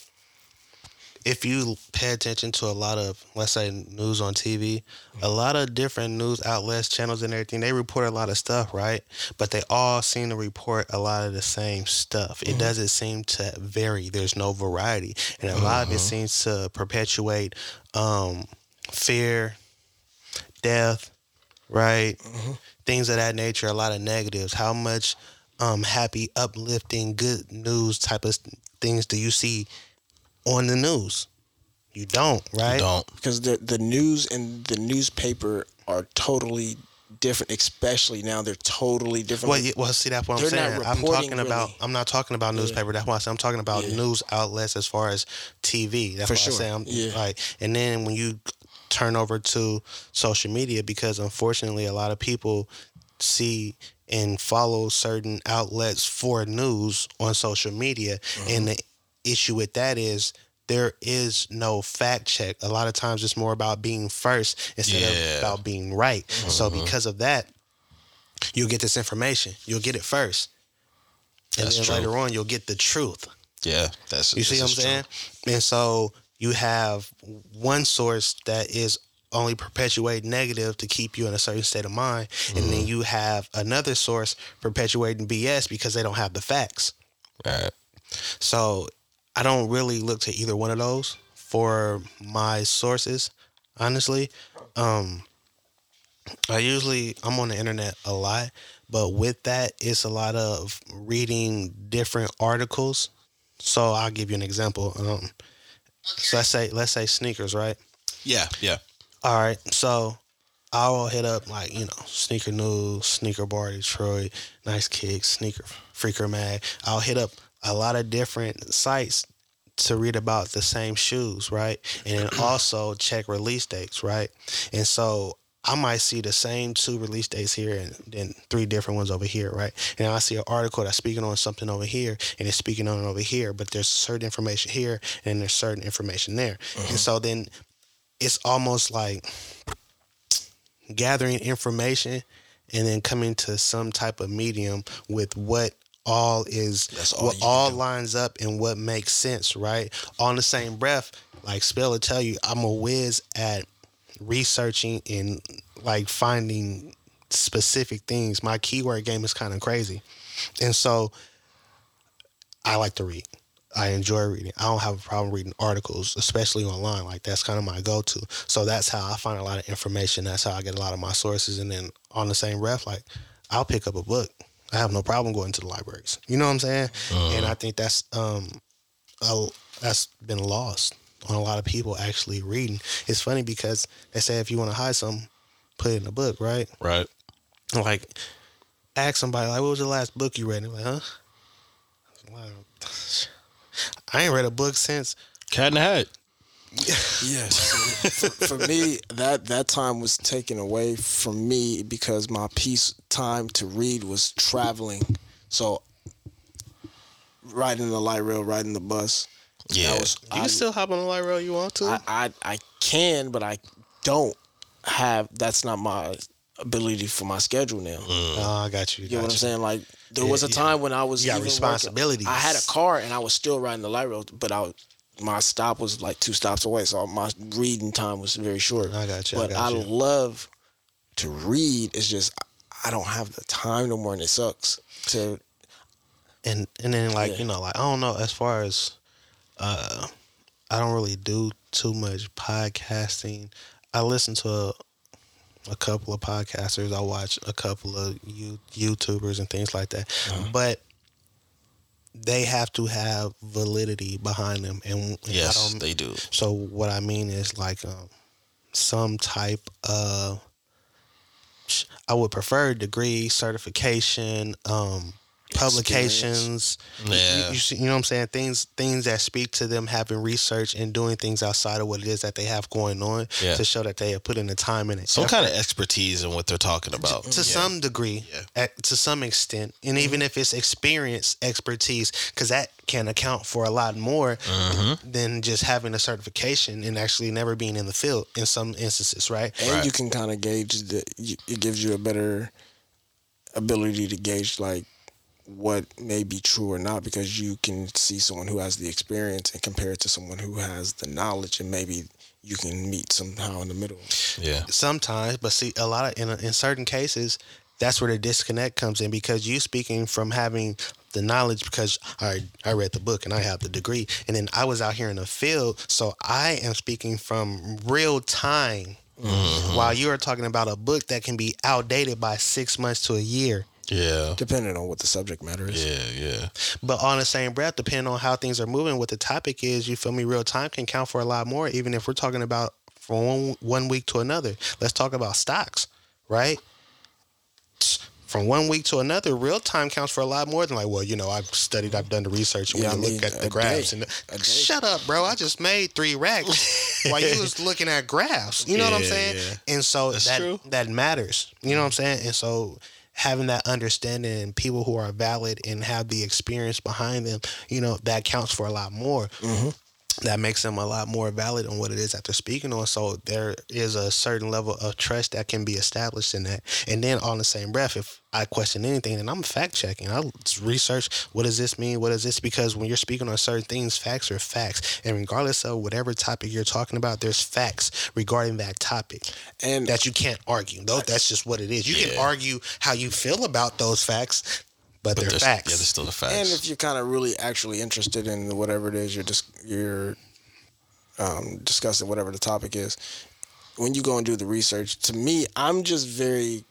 Speaker 2: if you pay attention to a lot of, let's say, news on TV, a lot of different news outlets, channels, and everything, they report a lot of stuff, right? But they all seem to report a lot of the same stuff. It doesn't seem to vary. There's no variety, and a lot of it seems to perpetuate um, fear, death, right? Things of that nature. A lot of negatives. How much um, happy, uplifting, good news type of things do you see on the news? You don't, right?
Speaker 1: You Don't.
Speaker 3: because the the news and the newspaper are totally different. Especially now, they're totally different.
Speaker 2: Well, yeah, well, see, that's what I'm
Speaker 3: They're not
Speaker 2: saying. I'm
Speaker 3: reporting
Speaker 2: talking about. I'm not talking about newspaper. That's why I say I'm talking about
Speaker 3: Yeah.
Speaker 2: news outlets as far as TV. That's
Speaker 3: For
Speaker 2: why
Speaker 3: sure.
Speaker 2: I say I'm
Speaker 3: Yeah.
Speaker 2: like. And then when you turn over to social media, because unfortunately, a lot of people see and follow certain outlets for news on social media,
Speaker 3: Mm-hmm.
Speaker 2: and the issue with that is. There is no fact check. A lot of times it's more about being first instead
Speaker 1: Yeah.
Speaker 2: of about being right. So
Speaker 3: Mm-hmm.
Speaker 2: because of that, you'll get this information. You'll get it first. And
Speaker 1: That's
Speaker 2: then
Speaker 1: true.
Speaker 2: later on, you'll get the truth.
Speaker 1: Yeah, that's
Speaker 2: You see what I'm
Speaker 1: true.
Speaker 2: saying? And so you have one source that is only perpetuate negative to keep you in a certain state of mind, and then you have another source perpetuating BS because they don't have the facts.
Speaker 1: Right.
Speaker 2: So I don't really look to either one of those for my sources, honestly. Um I usually I'm on the internet a lot, but with that it's a lot of reading different articles. So I'll give you an example. Um so let's say let's say sneakers, right?
Speaker 1: Yeah. Yeah.
Speaker 2: All right. So I'll hit up like, you know, Sneaker News, Sneaker Bar Detroit, Nice Kicks, Sneaker Freaker Mag. I'll hit up a lot of different sites to read about the same shoes, right? And then also check release dates, right? And so I might see the same two release dates here and then three different ones over here, right? And I see an article that's speaking on something over here and it's speaking on it over here, but there's certain information here and there's certain information there. And mm-hmm. so then it's almost like gathering information and then coming to some type of medium with what all is
Speaker 3: That's all
Speaker 2: what all
Speaker 3: do.
Speaker 2: lines up and what makes sense, right? On the same breath, like Spell will tell you, I'm a whiz at researching and like finding specific things. My keyword game is kind of crazy. And so I like to read. I enjoy reading. I don't have a problem reading articles, especially online. Like that's kind of my go-to. So that's how I find a lot of information. That's how I get a lot of my sources. And then on the same breath, like I'll pick up a book. I have no problem going to the libraries. You know what I'm saying? And I think that's um, a, that's been lost on a lot of people actually reading. It's funny because they say if you want to hide something, put it in a book, right?
Speaker 1: Right.
Speaker 2: Like, ask somebody like, "What was the last book you read?" And they're like, huh? I ain't read a book since.
Speaker 1: Cat in the Hat.
Speaker 3: Yes. for, for me, that that time was taken away from me because my peace time to read was traveling. So riding the light rail, riding the bus.
Speaker 1: Yeah.
Speaker 3: That was,
Speaker 2: You
Speaker 3: I,
Speaker 2: can still hop on the light rail you want to.
Speaker 3: I, I I can, but I don't have. That's not my ability for my schedule now. Mm.
Speaker 2: oh, I got you.
Speaker 3: You know
Speaker 2: got
Speaker 3: what I'm saying? Like there
Speaker 2: Yeah,
Speaker 3: was a
Speaker 2: yeah.
Speaker 3: time when I was
Speaker 2: You got
Speaker 3: even working- I had a car and I was still riding the light rail, but I my stop was like two stops away, so my reading time was very short.
Speaker 2: I got you,
Speaker 3: But I
Speaker 2: you.
Speaker 3: love to read. It's just I don't have the time no more, and it sucks. To
Speaker 2: and and then like
Speaker 3: Yeah.
Speaker 2: you know like I don't know as far as uh I don't really do too much podcasting. I listen to a, a couple of podcasters. I watch a couple of you YouTubers and things like that. But they have to have validity behind them and,
Speaker 1: Yes, they do.
Speaker 2: so what I mean is like um, some type of I would prefer degree, certification, um, publications. You-
Speaker 1: Yeah.
Speaker 2: You, see, you know what I'm saying? Things things that speak to them having research and doing things outside of what it is that they have going on
Speaker 1: Yeah.
Speaker 2: to show that they have put in the time and it.
Speaker 1: Some
Speaker 2: effort
Speaker 1: kind of expertise in what they're talking about.
Speaker 2: to
Speaker 1: Yeah.
Speaker 2: some degree,
Speaker 1: Yeah.
Speaker 2: at, to some extent, and even if it's experience, expertise, because that can account for a lot more
Speaker 1: Mm-hmm.
Speaker 2: than just having a certification and actually never being in the field in some instances, right?
Speaker 3: and
Speaker 1: Right.
Speaker 3: you can kind of gauge the. It gives you a better ability to gauge like what may be true or not because you can see someone who has the experience and compare it to someone who has the knowledge and maybe you can meet somehow in the middle.
Speaker 1: Yeah.
Speaker 2: Sometimes, but see, a lot of in in certain cases, that's where the disconnect comes in because you speaking from having the knowledge because I I read the book and I have the degree, and then I was out here in the field, so I am speaking from real time. Mm-hmm. While you are talking about a book that can be outdated by six months to a year.
Speaker 1: Yeah.
Speaker 3: Depending on what the subject matter is.
Speaker 1: Yeah. Yeah.
Speaker 2: But on the same breath, depending on how things are moving, what the topic is, you feel me, real time can count for a lot more, even if we're talking about from one, one week to another. Let's talk about stocks, right? From one week to another, real time counts for a lot more than like, well, you know, I've studied, I've done the research, and
Speaker 3: Yeah,
Speaker 2: when
Speaker 3: I
Speaker 2: look
Speaker 3: mean,
Speaker 2: at the graphs
Speaker 3: day.
Speaker 2: and
Speaker 3: A day.
Speaker 2: shut up, bro. I just made three racks while you was looking at graphs. You know what I'm saying?
Speaker 1: yeah.
Speaker 2: And so
Speaker 1: That's
Speaker 2: that
Speaker 1: true.
Speaker 2: that matters. You know what I'm saying? And so having that understanding and people who are valid and have the experience behind them, you know, that counts for a lot more.
Speaker 1: Mm-hmm.
Speaker 2: That makes them a lot more valid on what it is that they're speaking on. So there is a certain level of trust that can be established in that. And then on the same breath, if I question anything, then I'm fact checking. I'll research what does this mean? What is this? Because when you're speaking on certain things, facts are facts. And regardless of whatever topic you're talking about, there's facts regarding that topic.
Speaker 3: And
Speaker 2: that you can't argue. Though that's just what it is. You can argue how you feel about those facts, but,
Speaker 1: But
Speaker 2: they're
Speaker 1: there's-
Speaker 2: facts.
Speaker 1: Yeah, they're still the facts.
Speaker 3: And if you're kind of really actually interested in whatever it is you're just you're um, discussing, whatever the topic is, when you go and do the research, to me, I'm just very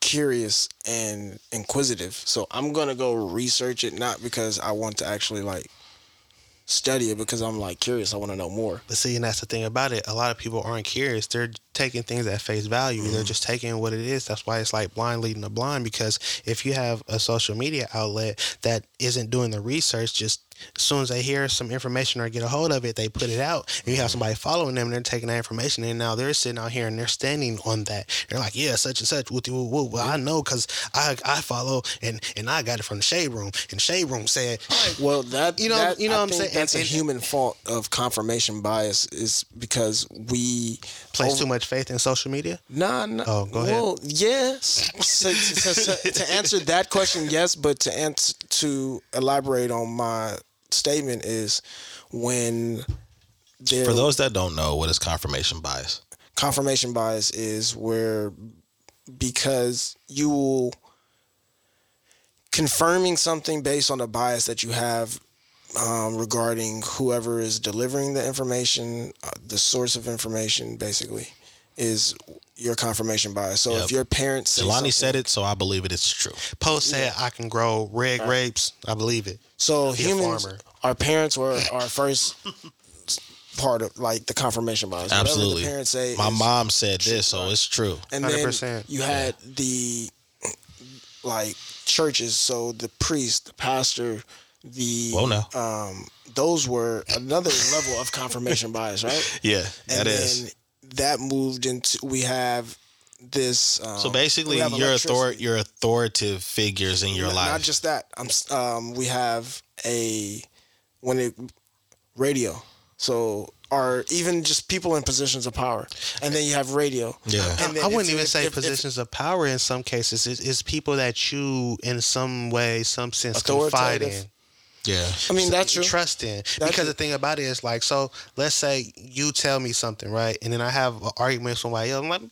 Speaker 3: curious and inquisitive. So I'm gonna go research it, not because I want to actually like study it, because I'm like curious. I want to know more.
Speaker 2: But see, and that's the thing about it. A lot of people aren't curious. They're taking things at face value. They're mm-hmm. just taking what it is. That's why it's like blind leading the blind. Because if you have a social media outlet that isn't doing the research, just as soon as they hear some information or get a hold of it, they put it out. And you have somebody following them, and they're taking that information, and now they're sitting out here and they're standing on that. They're like, yeah, such and such. Whoop, whoop. Well, I know because I I follow, and and I got it from the shade room, and shade room said,
Speaker 3: Well, that
Speaker 2: You know-
Speaker 3: that-
Speaker 2: you know
Speaker 3: I
Speaker 2: what I'm saying?
Speaker 3: That's
Speaker 2: And-
Speaker 3: a
Speaker 2: and-
Speaker 3: human fault of confirmation bias, is because we
Speaker 2: place
Speaker 3: over-
Speaker 2: too much faith in social media.
Speaker 3: Nah, nah.
Speaker 2: Oh, go ahead.
Speaker 3: Well, yes. So, to, to- to answer that question, yes, but to answer to elaborate on my statement is when there
Speaker 1: For those that don't know, what is confirmation bias?
Speaker 3: confirmation bias is where because you will confirming something based on a bias that you have um, regarding whoever is delivering the information, uh, the source of information, basically, is your confirmation bias. So
Speaker 1: Yep.
Speaker 3: if your parents say
Speaker 1: Jelani said it, so I believe it. It's true.
Speaker 2: Post said I can grow red grapes. I believe it.
Speaker 3: So
Speaker 2: Be a
Speaker 3: humans,
Speaker 2: farmer.
Speaker 3: our parents were our first part of like the confirmation bias. Whatever
Speaker 1: Absolutely.
Speaker 3: the parents say.
Speaker 1: My mom said this, so it's true.
Speaker 3: and then
Speaker 2: 100%.
Speaker 3: you had the like churches. So the priest, the pastor, the
Speaker 1: Whoa, now.
Speaker 3: um, those were another level of confirmation bias, right?
Speaker 1: Yeah,
Speaker 3: And
Speaker 1: that
Speaker 3: then
Speaker 1: is.
Speaker 3: That moved into we have this. Um,
Speaker 1: So basically, your author your authoritative figures in your
Speaker 3: Not-
Speaker 1: life.
Speaker 3: Not just that. I'm. Um, we have a when it radio. So are even just people in positions of power, and then you have radio.
Speaker 1: Yeah.
Speaker 3: And then
Speaker 2: I wouldn't even
Speaker 3: if-
Speaker 2: say
Speaker 3: if- if-
Speaker 2: positions of power in some cases. It's, it's people that you, in some way, some sense, confide
Speaker 3: Authoritative.
Speaker 2: in.
Speaker 1: Yeah.
Speaker 3: I mean, that's true.
Speaker 2: trust in. because
Speaker 3: true.
Speaker 2: the thing about it is like, so let's say you tell me something, right? And then I have an argument with somebody else. I'm like,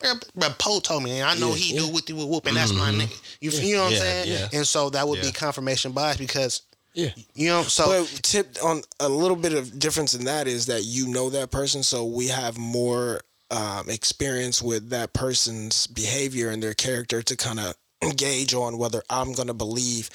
Speaker 2: "Bruh, bruh, Poe told me, and I know
Speaker 3: Yeah,
Speaker 2: he
Speaker 3: yeah.
Speaker 2: do with you with whoop, and that's my nigga. You, you know what
Speaker 1: Yeah,
Speaker 2: I'm saying?
Speaker 1: yeah.
Speaker 2: And so that would be confirmation bias because,
Speaker 3: Yeah.
Speaker 2: you know, so
Speaker 3: But tip on a little bit of difference in that is that you know that person, so we have more um, experience with that person's behavior and their character to kind of gauge on whether I'm going to believe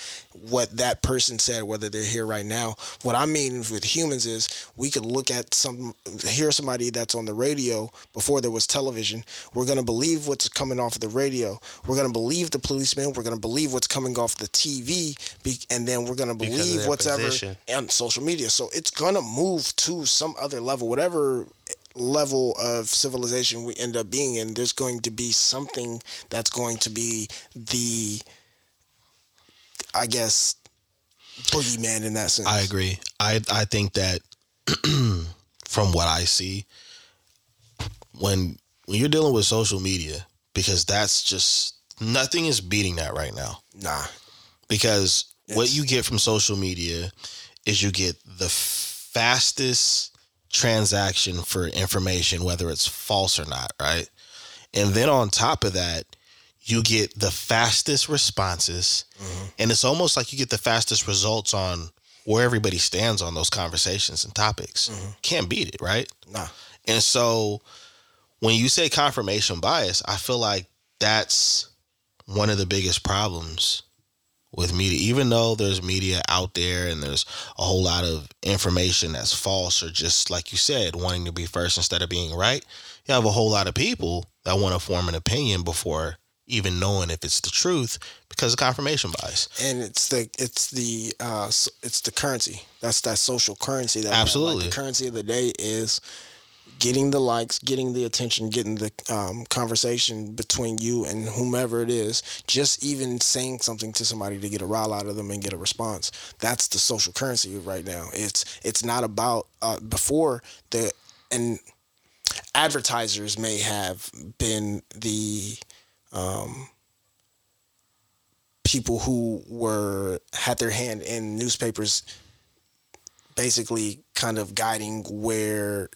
Speaker 3: what that person said, whether they're here right now. What I mean with humans is we could look at some, hear somebody that's on the radio before there was television. We're going to believe what's coming off of the radio. We're going to believe the policeman. We're going to believe what's coming off the TV. Be, and then we're going to believe whatever
Speaker 2: position.
Speaker 3: and social media. So it's gonna move to some other level, whatever level of civilization we end up being in. There's going to be something that's going to be the, I guess, boogeyman in that sense.
Speaker 1: I agree. I I think that from what I see, when when you're dealing with social media, because that's just nothing is beating that right now.
Speaker 3: Nah,
Speaker 1: Because what you get from social media is you get the fastest transaction for information, whether it's false or not, right? And then on top of that, you get the fastest responses, mm-hmm. and it's almost like you get the fastest results on where everybody stands on those conversations and topics. Mm-hmm. Can't beat it, right?
Speaker 3: nah.
Speaker 1: And so when you say confirmation bias, I feel like that's one of the biggest problems with media. Even though there's media out there and there's a whole lot of information that's false or just like you said, wanting to be first instead of being right, you have a whole lot of people that want to form an opinion before even knowing if it's the truth because of confirmation bias.
Speaker 3: And it's the it's the uh it's the currency. That's that social currency. That have. Like,
Speaker 1: Absolutely.
Speaker 3: the currency of the day is getting the likes, getting the attention, getting the um, conversation between you and whomever it is, just even saying something to somebody to get a rile out of them and get a response. That's the social currency right now. It's it's not about uh, before the and advertisers may have been the um, people who were had their hand in newspapers basically kind of guiding where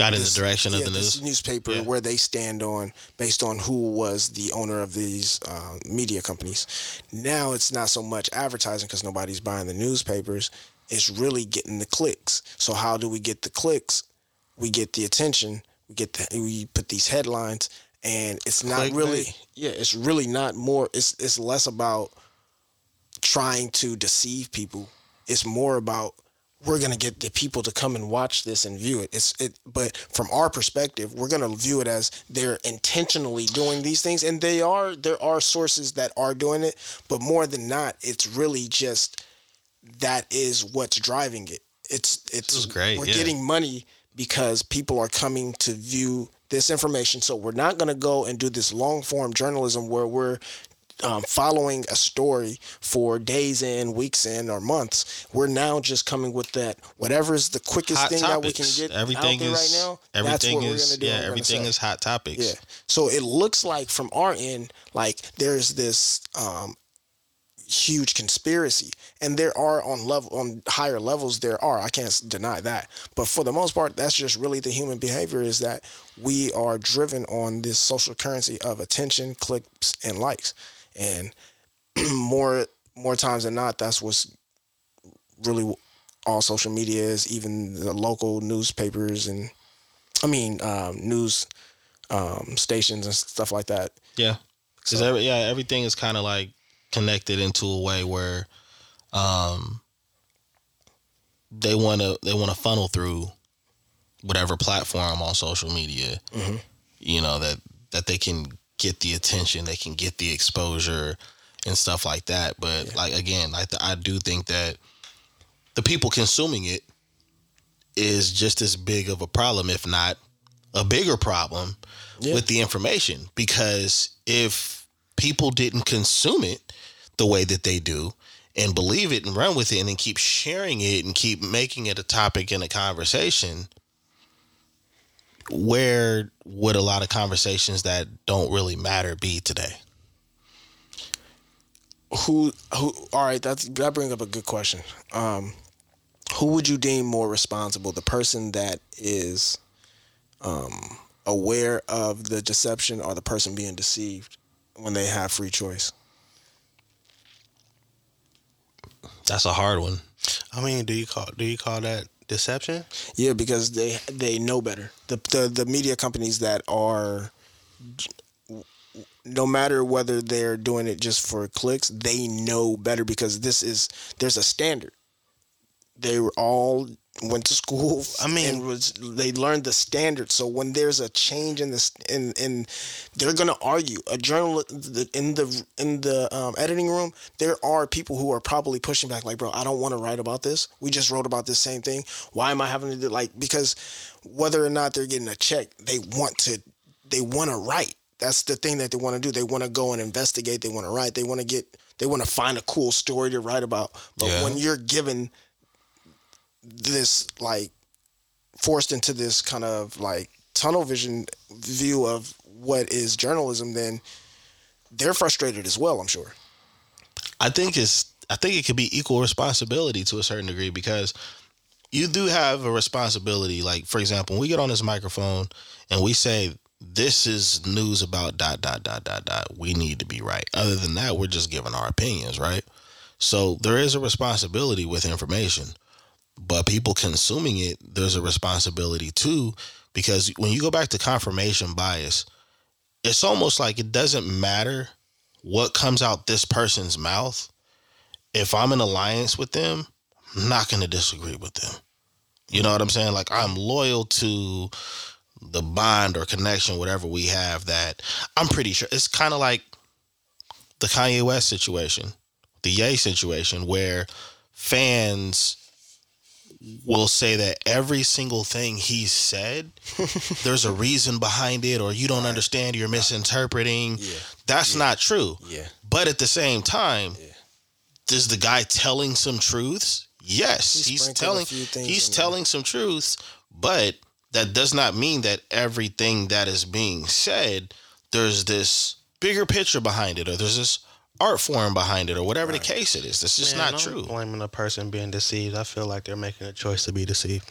Speaker 1: Got in
Speaker 3: this-
Speaker 1: the direction of the news.
Speaker 3: newspaper
Speaker 1: Yeah.
Speaker 3: where they stand on based on who was the owner of these uh, media companies. Now it's not so much advertising because nobody's buying the newspapers. It's really getting the clicks. So how do we get the clicks? We get the attention. We get the we put these headlines, and it's not really
Speaker 2: Clickbait.
Speaker 3: yeah. It's really not more. It's it's less about trying to deceive people. It's more about we're gonna get the people to come and watch this and view it. It's it, but from our perspective, we're gonna view it as they're intentionally doing these things, and they are. There are sources that are doing it, but more than not, it's really just that is what's driving it. It's it's
Speaker 1: great,
Speaker 3: We're
Speaker 1: yeah.
Speaker 3: getting money because people are coming to view this information. So we're not gonna go and do this long form journalism where we're um, following a story for days in, weeks in, or months. We're now just coming with that whatever is the quickest
Speaker 1: Hot
Speaker 3: thing that we can get
Speaker 1: everything
Speaker 3: out there
Speaker 1: is
Speaker 3: right now. that's
Speaker 1: everything
Speaker 3: what we're
Speaker 1: is
Speaker 3: gonna do.
Speaker 1: yeah everything is hot topics.
Speaker 3: Yeah. So it looks like from our end, like there's this um, huge conspiracy, and there are on level on higher levels. There are. I can't deny that. But for the most part, that's just really the human behavior. Is that we are driven on this social currency of attention, clicks, and likes, and more more times than not, that's what's really all social media is. Even the local newspapers and I mean um, news um, stations and stuff like that.
Speaker 1: Yeah. Because every, yeah, everything is kind of like connected into a way where um they want to they want to funnel through whatever platform on social media. You know that that they can get the attention, they can get the exposure and stuff like that. But like again, I th- I do think that the people consuming it is just as big of a problem, if not a bigger problem,
Speaker 3: Yeah.
Speaker 1: with the information. Because if people didn't consume it the way that they do and believe it and run with it and keep sharing it and keep making it a topic in a conversation, where would a lot of conversations that don't really matter be today?
Speaker 3: Who who? All right, that's that brings up a good question. Um, who would you deem more responsible? The person that is um, aware of the deception, or the person being deceived when they have free choice?
Speaker 1: That's a hard one.
Speaker 2: I mean, do you call do you call that deception?
Speaker 3: Yeah, because they they know better. The the, the media companies that are no matter whether they're doing it just for clicks, they know better because this is there's a standard. They were all went to school.
Speaker 2: I mean-
Speaker 3: and was they learned the standard. So when there's a change in this in in, they're gonna argue. A journal in the in the um, editing room, there are people who are probably pushing back, like, bro, I don't want to write about this. We just wrote about this same thing. Why am I having to do like because whether or not they're getting a check, they want to they want to write. That's the thing that they want to do. They want to go and investigate. They want to write. They want to get. They want to find a cool story to write about. But
Speaker 1: Yeah.
Speaker 3: when you're given this like forced into this kind of like tunnel vision view of what is journalism, then they're frustrated as well. I'm sure.
Speaker 1: I think it's I think it could be equal responsibility to a certain degree because you do have a responsibility. Like for example, when we get on this microphone and we say this is news about dot dot dot dot dot, we need to be right. Other than that, we're just giving our opinions, right? So there is a responsibility with information, but people consuming it, there's a responsibility too, because when you go back to confirmation bias, it's almost like it doesn't matter what comes out this person's mouth. If I'm in alliance with them, I'm not going to disagree with them. You know what I'm saying? Like I'm loyal to the bond or connection, whatever we have. That I'm pretty sure it's kind of like the Kanye West situation, the Ye situation, where fans will say that every single thing he said, there's a reason behind it, or you don't understand, you're misinterpreting.
Speaker 3: Yeah.
Speaker 1: That's not true.
Speaker 3: Yeah.
Speaker 1: But at the same time,
Speaker 3: Yeah.
Speaker 1: is the guy telling some truths? Yes,
Speaker 3: He
Speaker 1: he's telling he's
Speaker 3: in there.
Speaker 1: telling some truths, but that does not mean that everything that is being said there's this bigger picture behind it or there's this art form behind it or whatever the case it is. Just
Speaker 2: Man,
Speaker 1: not
Speaker 2: I'm
Speaker 1: true.
Speaker 2: Blaming a person being deceived, I feel like they're making a choice to be deceived.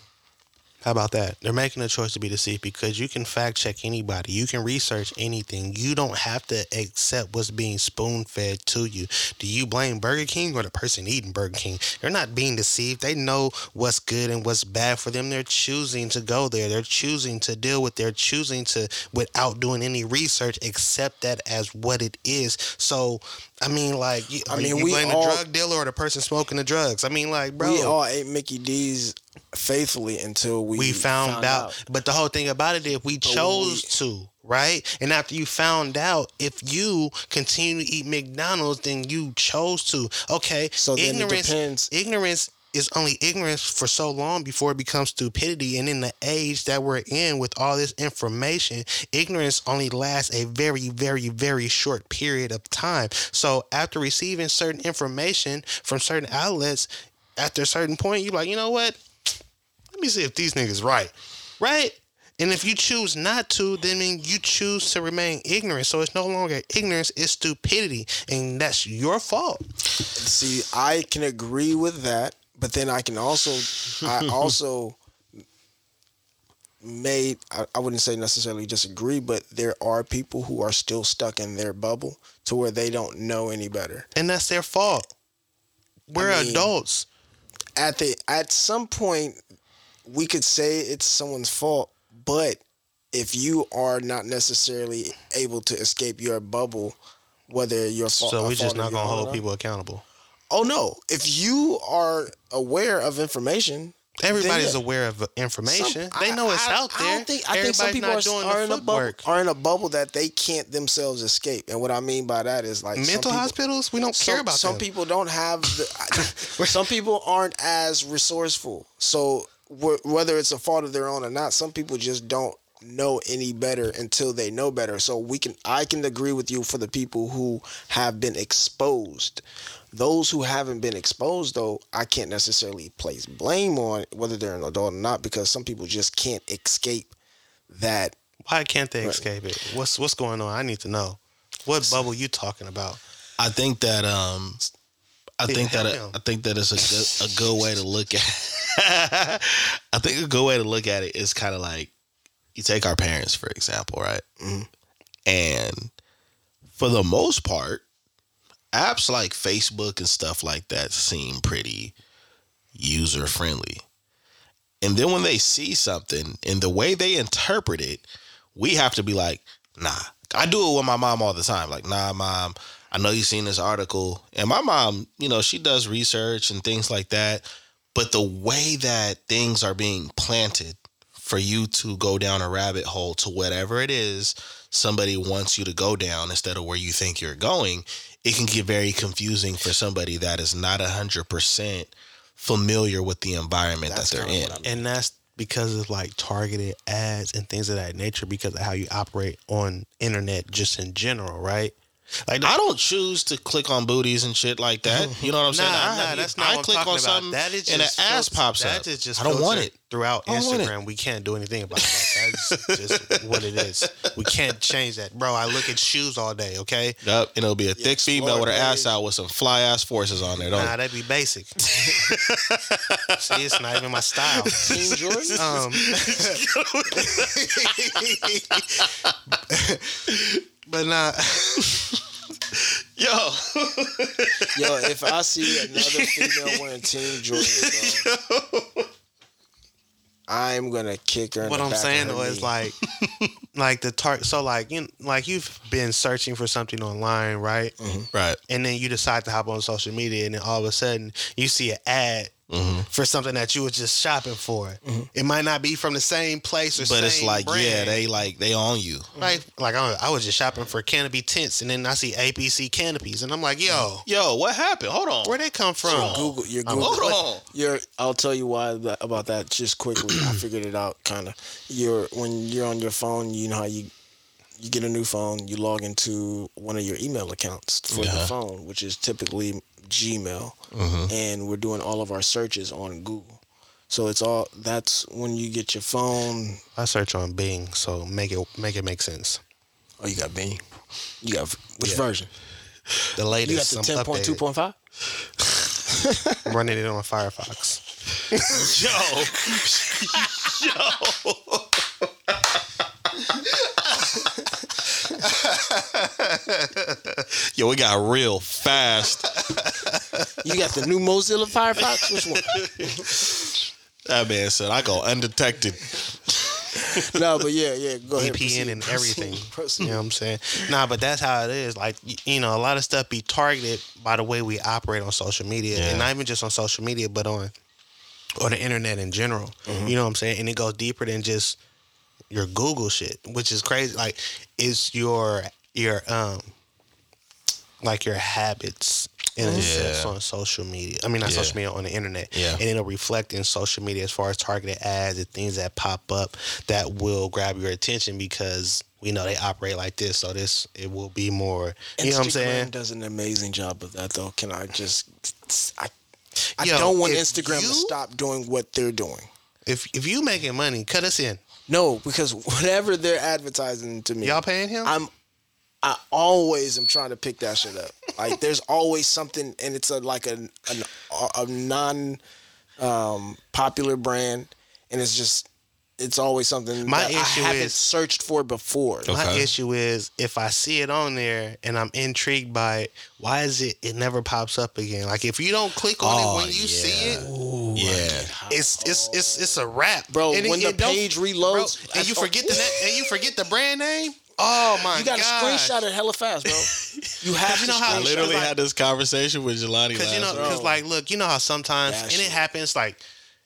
Speaker 2: How about that? They're making a choice to be deceived because you can fact check anybody. You can research anything. You don't have to accept what's being spoon fed to you. Do you blame Burger King or the person eating Burger King? They're not being deceived. They know what's good and what's bad for them. They're choosing to go there. They're choosing to deal with. They're choosing to, without doing any research, accept that as what it is. So, I mean, like, you,
Speaker 3: I
Speaker 2: I
Speaker 3: mean,
Speaker 2: mean, you
Speaker 3: we
Speaker 2: blame
Speaker 3: all-
Speaker 2: the drug dealer or the person smoking the drugs. I mean, like, bro,
Speaker 3: we all ate Mickey D's faithfully until we
Speaker 2: we found, out. But the whole thing about it, if we chose to, right? And after you found out, if you continue to eat McDonald's, then you chose to. Okay.
Speaker 3: So then it
Speaker 2: ignorance,
Speaker 3: depends.
Speaker 2: ignorance is only ignorance for so long before it becomes stupidity. And in the age that we're in with all this information, ignorance only lasts a very, very, very short period of time. So after receiving certain information from certain outlets, after a certain point, you're like, you know what? Let me see if these niggas right. Right? And if you choose not to, then mean you choose to remain ignorant. So it's no longer ignorance, it's stupidity. And that's your fault.
Speaker 3: See, I can agree with that, but then I can also, I also made, I, I wouldn't say necessarily disagree, but there are people who are still stuck in their bubble to where they don't know any better.
Speaker 2: And that's their fault. We're
Speaker 3: I mean-
Speaker 2: adults.
Speaker 3: At the at some point, we could say it's someone's fault, but if you are not necessarily able to escape your bubble, whether your fault,
Speaker 2: So we're just not gonna hold people accountable.
Speaker 3: Oh no! If you are aware of information,
Speaker 2: Everybody's aware of information.
Speaker 3: Some-
Speaker 2: they know
Speaker 3: I-
Speaker 2: it's
Speaker 3: I-
Speaker 2: out there.
Speaker 3: I don't think I think some people are,
Speaker 2: doing
Speaker 3: are in a bubble are in a bubble that they can't themselves escape. And what I mean by that is like
Speaker 2: Mental
Speaker 3: people-
Speaker 2: hospitals, we don't
Speaker 3: some,
Speaker 2: care about
Speaker 3: some
Speaker 2: them.
Speaker 3: people don't have the, some people aren't as resourceful so wh- whether it's a fault of their own or not some people just don't know any better until they know better so we can i can agree with you for the people who have been exposed those who haven't been exposed though i can't necessarily place blame on whether they're an adult or not because some people just can't escape that
Speaker 2: Why can't they escape it? What's what's going on? I need to know. What bubble you talking about?
Speaker 1: I think that um I
Speaker 2: Yeah,
Speaker 1: think that
Speaker 2: help him.
Speaker 1: I think that is a good a good way to look at I think a good way to look at it is kind of like you take our parents for example, right? And for the most part, apps like Facebook and stuff like that seem pretty user friendly. And then when they see something and the way they interpret it, we have to be like, nah. I do it with my mom all the time. Like, nah, mom, I know you've seen this article. And my mom, you know, she does research and things like that. But the way that things are being planted for you to go down a rabbit hole to whatever it is somebody wants you to go down instead of where you think you're going, it can get very confusing for somebody that is not 100% familiar with the environment
Speaker 3: That's
Speaker 1: that they're in.
Speaker 3: what I
Speaker 2: And that's because of like targeted ads and things of that nature because of how you operate on internet just in general, right? Like
Speaker 1: I don't choose to click on booties and shit like that. You know what I'm saying?
Speaker 2: Nah,
Speaker 1: I,
Speaker 2: nah, that's not
Speaker 1: I
Speaker 2: what I'm
Speaker 1: click
Speaker 2: talking
Speaker 1: on
Speaker 2: about.
Speaker 1: something
Speaker 2: That is
Speaker 1: and an
Speaker 2: just
Speaker 1: ass pops
Speaker 2: that
Speaker 1: up.
Speaker 2: is just
Speaker 1: I don't want it.
Speaker 2: throughout
Speaker 1: I it.
Speaker 2: Instagram. We can't do anything about that. That's just what it is. We can't change that, bro. I look at shoes all day. Okay,
Speaker 1: Yep, and it'll be a thick
Speaker 3: explore
Speaker 1: female with her ass out with some fly ass forces on there. Don't
Speaker 2: nah, that'd be basic. See, it's not even my style.
Speaker 3: Team Jordan?
Speaker 2: Um, but nah,
Speaker 1: Yo,
Speaker 3: Yo, if I see another female wearing Team Jordan, bro, I'm gonna kick her. In
Speaker 2: what
Speaker 3: the
Speaker 2: I'm
Speaker 3: back
Speaker 2: saying
Speaker 3: her
Speaker 2: though is like, like the tar. So like you, like you've been searching for something online, right? Mm-hmm.
Speaker 1: right.
Speaker 2: And then you decide to hop on social media, and then all of a sudden you see an ad for something that you were just shopping for. It might not be from the same place or
Speaker 1: But it's
Speaker 2: same
Speaker 1: like, yeah, they like they own you.
Speaker 2: Like, like I, I was just shopping for canopy tents, and then I see ABC canopies, and I'm like, yo,
Speaker 1: Yo, what happened? Hold on.
Speaker 2: where they come from?
Speaker 3: Google your Google.
Speaker 1: Hold on.
Speaker 3: Your, I'll tell you why that, about that just quickly. I figured it out kind of. You're when you're on your phone, you know how you you get a new phone, you log into one of your email accounts for the
Speaker 1: Uh-huh.
Speaker 3: phone, which is typically Gmail,
Speaker 1: Mm-hmm.
Speaker 3: and we're doing all of our searches on Google. So it's all that's when you get your phone.
Speaker 2: I search on Bing, so make it make it make sense.
Speaker 3: Oh, you got Bing. You got which
Speaker 2: Yeah.
Speaker 3: version?
Speaker 2: The latest.
Speaker 3: You got the
Speaker 2: ten point two point five.
Speaker 3: ten point two
Speaker 2: updated.
Speaker 3: point five.
Speaker 2: I'm running it on Firefox.
Speaker 1: Yo, we got real fast.
Speaker 3: You got the new Mozilla Firefox. Which one?
Speaker 1: That man said I go undetected.
Speaker 3: no, but yeah, yeah. Go ahead.
Speaker 2: VPN and
Speaker 3: proceed,
Speaker 2: everything.
Speaker 3: proceed.
Speaker 2: You know what I'm saying? Nah, but that's how it is. Like you know, a lot of stuff be targeted by the way we operate on social media,
Speaker 1: Yeah.
Speaker 2: and not even just on social media, but on or the internet in general. Mm-hmm. You know what I'm saying? And it goes deeper than just your Google shit, which is crazy. Like it's your your um like your habits in a sense
Speaker 1: Yeah.
Speaker 2: on social media. I mean, not
Speaker 1: Yeah.
Speaker 2: social media on the internet.
Speaker 1: Yeah.
Speaker 2: And it'll reflect in social media as far as targeted ads and things that pop up that will grab your attention because we know they operate like this. So this it will be more. You know what I'm
Speaker 3: Instagram
Speaker 2: saying?
Speaker 3: does an amazing job of that, though. Can I just? I, I
Speaker 2: Yo,
Speaker 3: don't want
Speaker 2: if
Speaker 3: Instagram to stop doing what they're doing.
Speaker 2: If if you making money, cut us in.
Speaker 3: No, because whatever they're advertising to me,
Speaker 2: Y'all paying him?
Speaker 3: I'm. I always am trying to pick that shit up. Like there's always something, and it's a like a an, a non um, popular brand, and it's just it's always something
Speaker 2: My
Speaker 3: that
Speaker 2: issue
Speaker 3: I haven't
Speaker 2: is-
Speaker 3: searched for before.
Speaker 2: My issue is if I see it on there and I'm intrigued by it, why is it it never pops up again? Like if you don't click on
Speaker 1: Oh,
Speaker 2: it when you see it,
Speaker 1: yeah.
Speaker 2: it's it's it's it's a wrap,
Speaker 3: Bro,
Speaker 2: And it-
Speaker 3: when the
Speaker 2: it
Speaker 3: page reloads,
Speaker 2: bro, and you forget the na- and you forget the brand name. Oh my god.
Speaker 3: You got to screenshot it hella fast, bro. You have
Speaker 2: You
Speaker 3: to
Speaker 2: know how-
Speaker 1: I literally
Speaker 2: like-
Speaker 1: had this conversation with Jelani
Speaker 2: Because
Speaker 1: last
Speaker 2: you know,
Speaker 1: week.
Speaker 2: because like, look, you know how sometimes,
Speaker 3: That
Speaker 2: and
Speaker 3: shit.
Speaker 2: it happens like.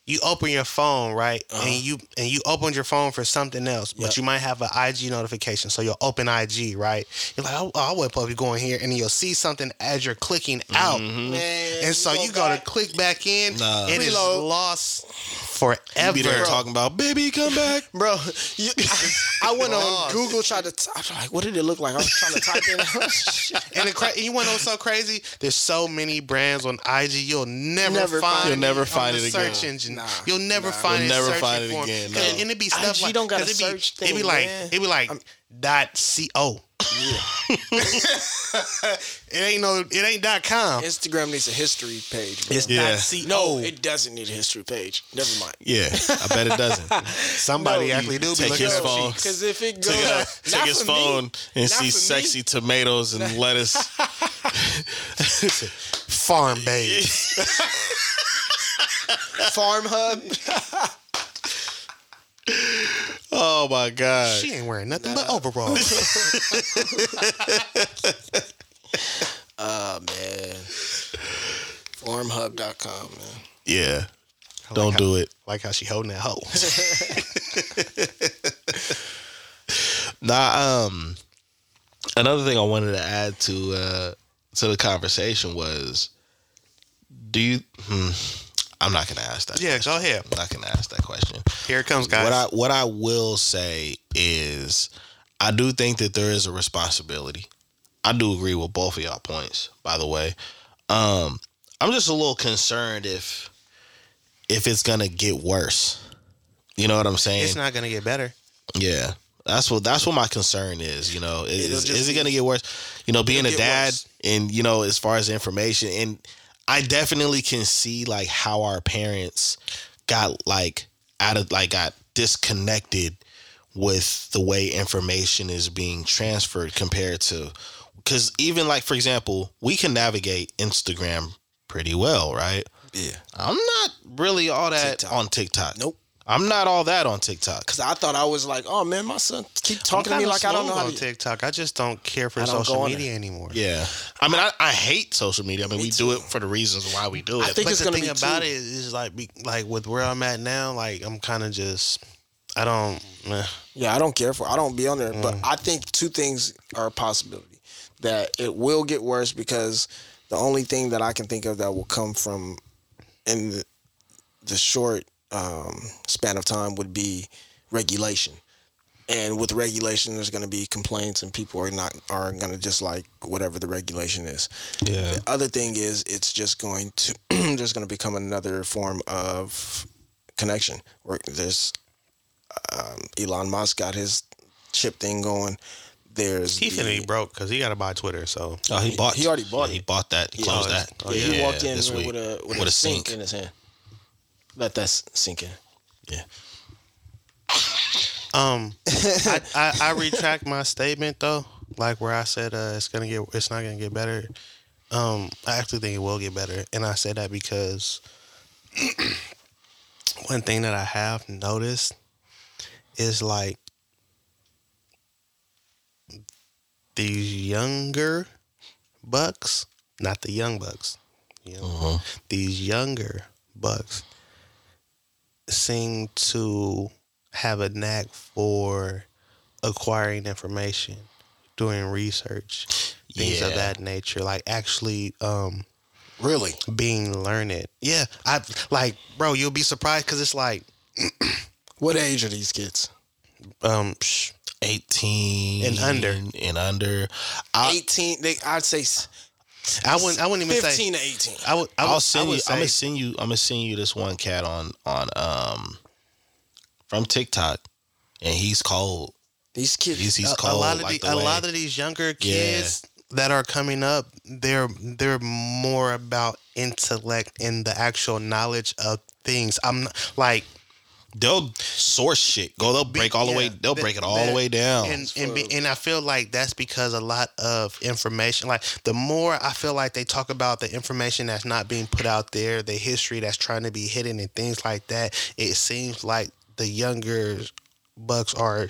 Speaker 2: You open your phone, right,
Speaker 3: Uh-huh.
Speaker 2: and you and you opened your phone for something else, but
Speaker 3: Yep.
Speaker 2: you might have an IG notification. So you'll open IG, right? You're like, oh, I would probably go in here, and you'll see something as you're clicking out,
Speaker 3: Man,
Speaker 2: and so you
Speaker 3: go
Speaker 2: go to click back in,
Speaker 1: Nah.
Speaker 2: it is
Speaker 3: Reload.
Speaker 2: Lost
Speaker 1: you
Speaker 2: forever.
Speaker 1: be there talking about baby, come back.
Speaker 3: Bro, you, I went on Google tried to. T- I was like, what did it look like? I was trying to type in.
Speaker 2: And the cra- and you want to know what's so crazy? There's so many brands on IG. You'll never,
Speaker 3: Never
Speaker 2: find.
Speaker 3: find
Speaker 1: You'll never find it again.
Speaker 2: Search engine.
Speaker 3: Nah,
Speaker 2: You'll never
Speaker 3: nah.
Speaker 2: find
Speaker 1: You'll
Speaker 2: it.
Speaker 1: never
Speaker 2: searching
Speaker 1: find it
Speaker 2: for 'em.
Speaker 1: again,
Speaker 2: And,
Speaker 1: no.
Speaker 2: and it be stuff
Speaker 3: IG
Speaker 2: like
Speaker 3: don't got a
Speaker 2: 'cause it be,
Speaker 3: search
Speaker 2: It be
Speaker 3: thing,
Speaker 2: like
Speaker 3: man.
Speaker 2: it be like dot co. it ain't no. It ain't dot com.
Speaker 3: Instagram needs a history page. Bro.
Speaker 2: It's
Speaker 1: Yeah.
Speaker 2: dot co.
Speaker 3: no, it doesn't need a history page. Never mind.
Speaker 1: Yeah, I bet it doesn't.
Speaker 2: somebody
Speaker 3: No,
Speaker 2: actually do be
Speaker 1: take
Speaker 2: looking
Speaker 1: his phone.
Speaker 3: Because if it goes,
Speaker 1: Take, out, take his
Speaker 3: for me.
Speaker 1: phone and
Speaker 3: Not
Speaker 1: see
Speaker 3: for me.
Speaker 1: sexy tomatoes and lettuce.
Speaker 2: Farm babes.
Speaker 3: Farm Hub.
Speaker 1: Oh my god.
Speaker 2: she ain't wearing nothing but overalls.
Speaker 3: Oh man. Farmhub.com, man.
Speaker 1: Yeah.
Speaker 2: I
Speaker 1: Don't
Speaker 2: like
Speaker 1: do it.
Speaker 2: Like how she holding that hoe.
Speaker 1: Nah, um another thing I wanted to add to uh to the conversation was do you hmm, I'm not gonna ask that.
Speaker 2: yeah, go ahead.
Speaker 1: I'm not gonna ask that question.
Speaker 2: Here it comes, guys.
Speaker 1: What I what I will say is I do think that there is a responsibility. I do agree with both of y'all points, by the way. Um I'm just a little concerned if if it's gonna get worse. You know what I'm saying?
Speaker 2: it's not gonna get better.
Speaker 1: Yeah. That's what that's what my concern is, you know. Is, is, it gonna get worse? You know, being a dad
Speaker 3: worse.
Speaker 1: and you know, as far as information and I definitely can see like how our parents got like out of like got disconnected with the way information is being transferred compared to because even like for example, we can navigate Instagram pretty well, right?
Speaker 3: Yeah.
Speaker 1: I'm not really all that
Speaker 3: TikTok.
Speaker 1: on TikTok.
Speaker 3: Nope.
Speaker 1: I'm not all that on TikTok.
Speaker 3: Cause I thought I was like, oh man, my son keep talking to me like I don't know how
Speaker 2: on
Speaker 3: to.
Speaker 2: TikTok. I just don't care for
Speaker 3: I don't go
Speaker 2: social
Speaker 3: on
Speaker 2: media anymore.
Speaker 1: Yeah, I mean, I, I hate social media. I mean,
Speaker 3: Me
Speaker 1: we do it for the reasons why we do it.
Speaker 3: I think
Speaker 2: but
Speaker 3: it's
Speaker 2: the
Speaker 3: gonna
Speaker 2: thing
Speaker 3: be
Speaker 2: about
Speaker 3: too-
Speaker 2: it is like be, like with where I'm at now, like I'm kind of just I don't. meh.
Speaker 3: Yeah, I don't care for. I don't be on there, but
Speaker 2: Mm.
Speaker 3: I think two things are a possibility that it will get worse because the only thing that I can think of that will come from in the, the short um, span of time would be regulation. And with regulation, there's going to be complaints, and people are not are going to just like whatever the regulation is.
Speaker 1: yeah,
Speaker 3: The other thing is, it's just going to there's going to become another form of connection. Where there's um, Elon Musk got his chip thing going. There's
Speaker 2: He
Speaker 3: the-
Speaker 2: finna be broke because he got to buy Twitter. So
Speaker 1: oh, he bought.
Speaker 3: he already bought
Speaker 1: yeah, He bought that. He closed
Speaker 2: Oh,
Speaker 1: that.
Speaker 2: oh,
Speaker 3: yeah, he
Speaker 1: Yeah,
Speaker 3: walked in
Speaker 1: this
Speaker 3: with, a with,
Speaker 1: With
Speaker 3: a
Speaker 1: a
Speaker 3: sink.
Speaker 1: sink.
Speaker 3: in his hand. Let that sink in.
Speaker 1: Yeah.
Speaker 2: um, I, I I retract my statement though. Like where I said uh, it's gonna get it's not gonna get better. Um, I actually think it will get better, and I say that because one thing that I have noticed is like these younger bucks, not the young bucks, you know,
Speaker 1: Uh-huh.
Speaker 2: these younger bucks seem to have a knack for acquiring information, doing research, things of that nature, like actually um
Speaker 3: Really?
Speaker 2: being learned. Yeah, I like, bro. You'll be surprised because it's like,
Speaker 3: What age are these kids?
Speaker 2: um, psh,
Speaker 1: 18
Speaker 2: And under.
Speaker 1: and under. I,
Speaker 3: 18. They, I'd say
Speaker 2: I wouldn't, I wouldn't even say.
Speaker 3: 15 to 18.
Speaker 2: I would, I would,
Speaker 1: I'll
Speaker 2: I
Speaker 1: send
Speaker 2: would
Speaker 1: you.
Speaker 2: say,
Speaker 1: I'm gonna send you. I'm gonna send you this one cat on on um from TikTok, and he's cold.
Speaker 3: These kids.
Speaker 1: He's he's
Speaker 2: a, a lot of
Speaker 1: like
Speaker 2: the,
Speaker 1: the
Speaker 2: a
Speaker 1: way-
Speaker 2: lot of these younger kids that are coming up, they're they're more about intellect and the actual knowledge of things. I'm like
Speaker 1: they'll source shit. Go. They'll break all the way. They'll
Speaker 2: that-
Speaker 1: break it all the way down.
Speaker 2: and and, be, and I feel like that's because a lot of information, like the more I feel like they talk about the information that's not being put out there, the history that's trying to be hidden, and things like that, it seems like the younger bucks are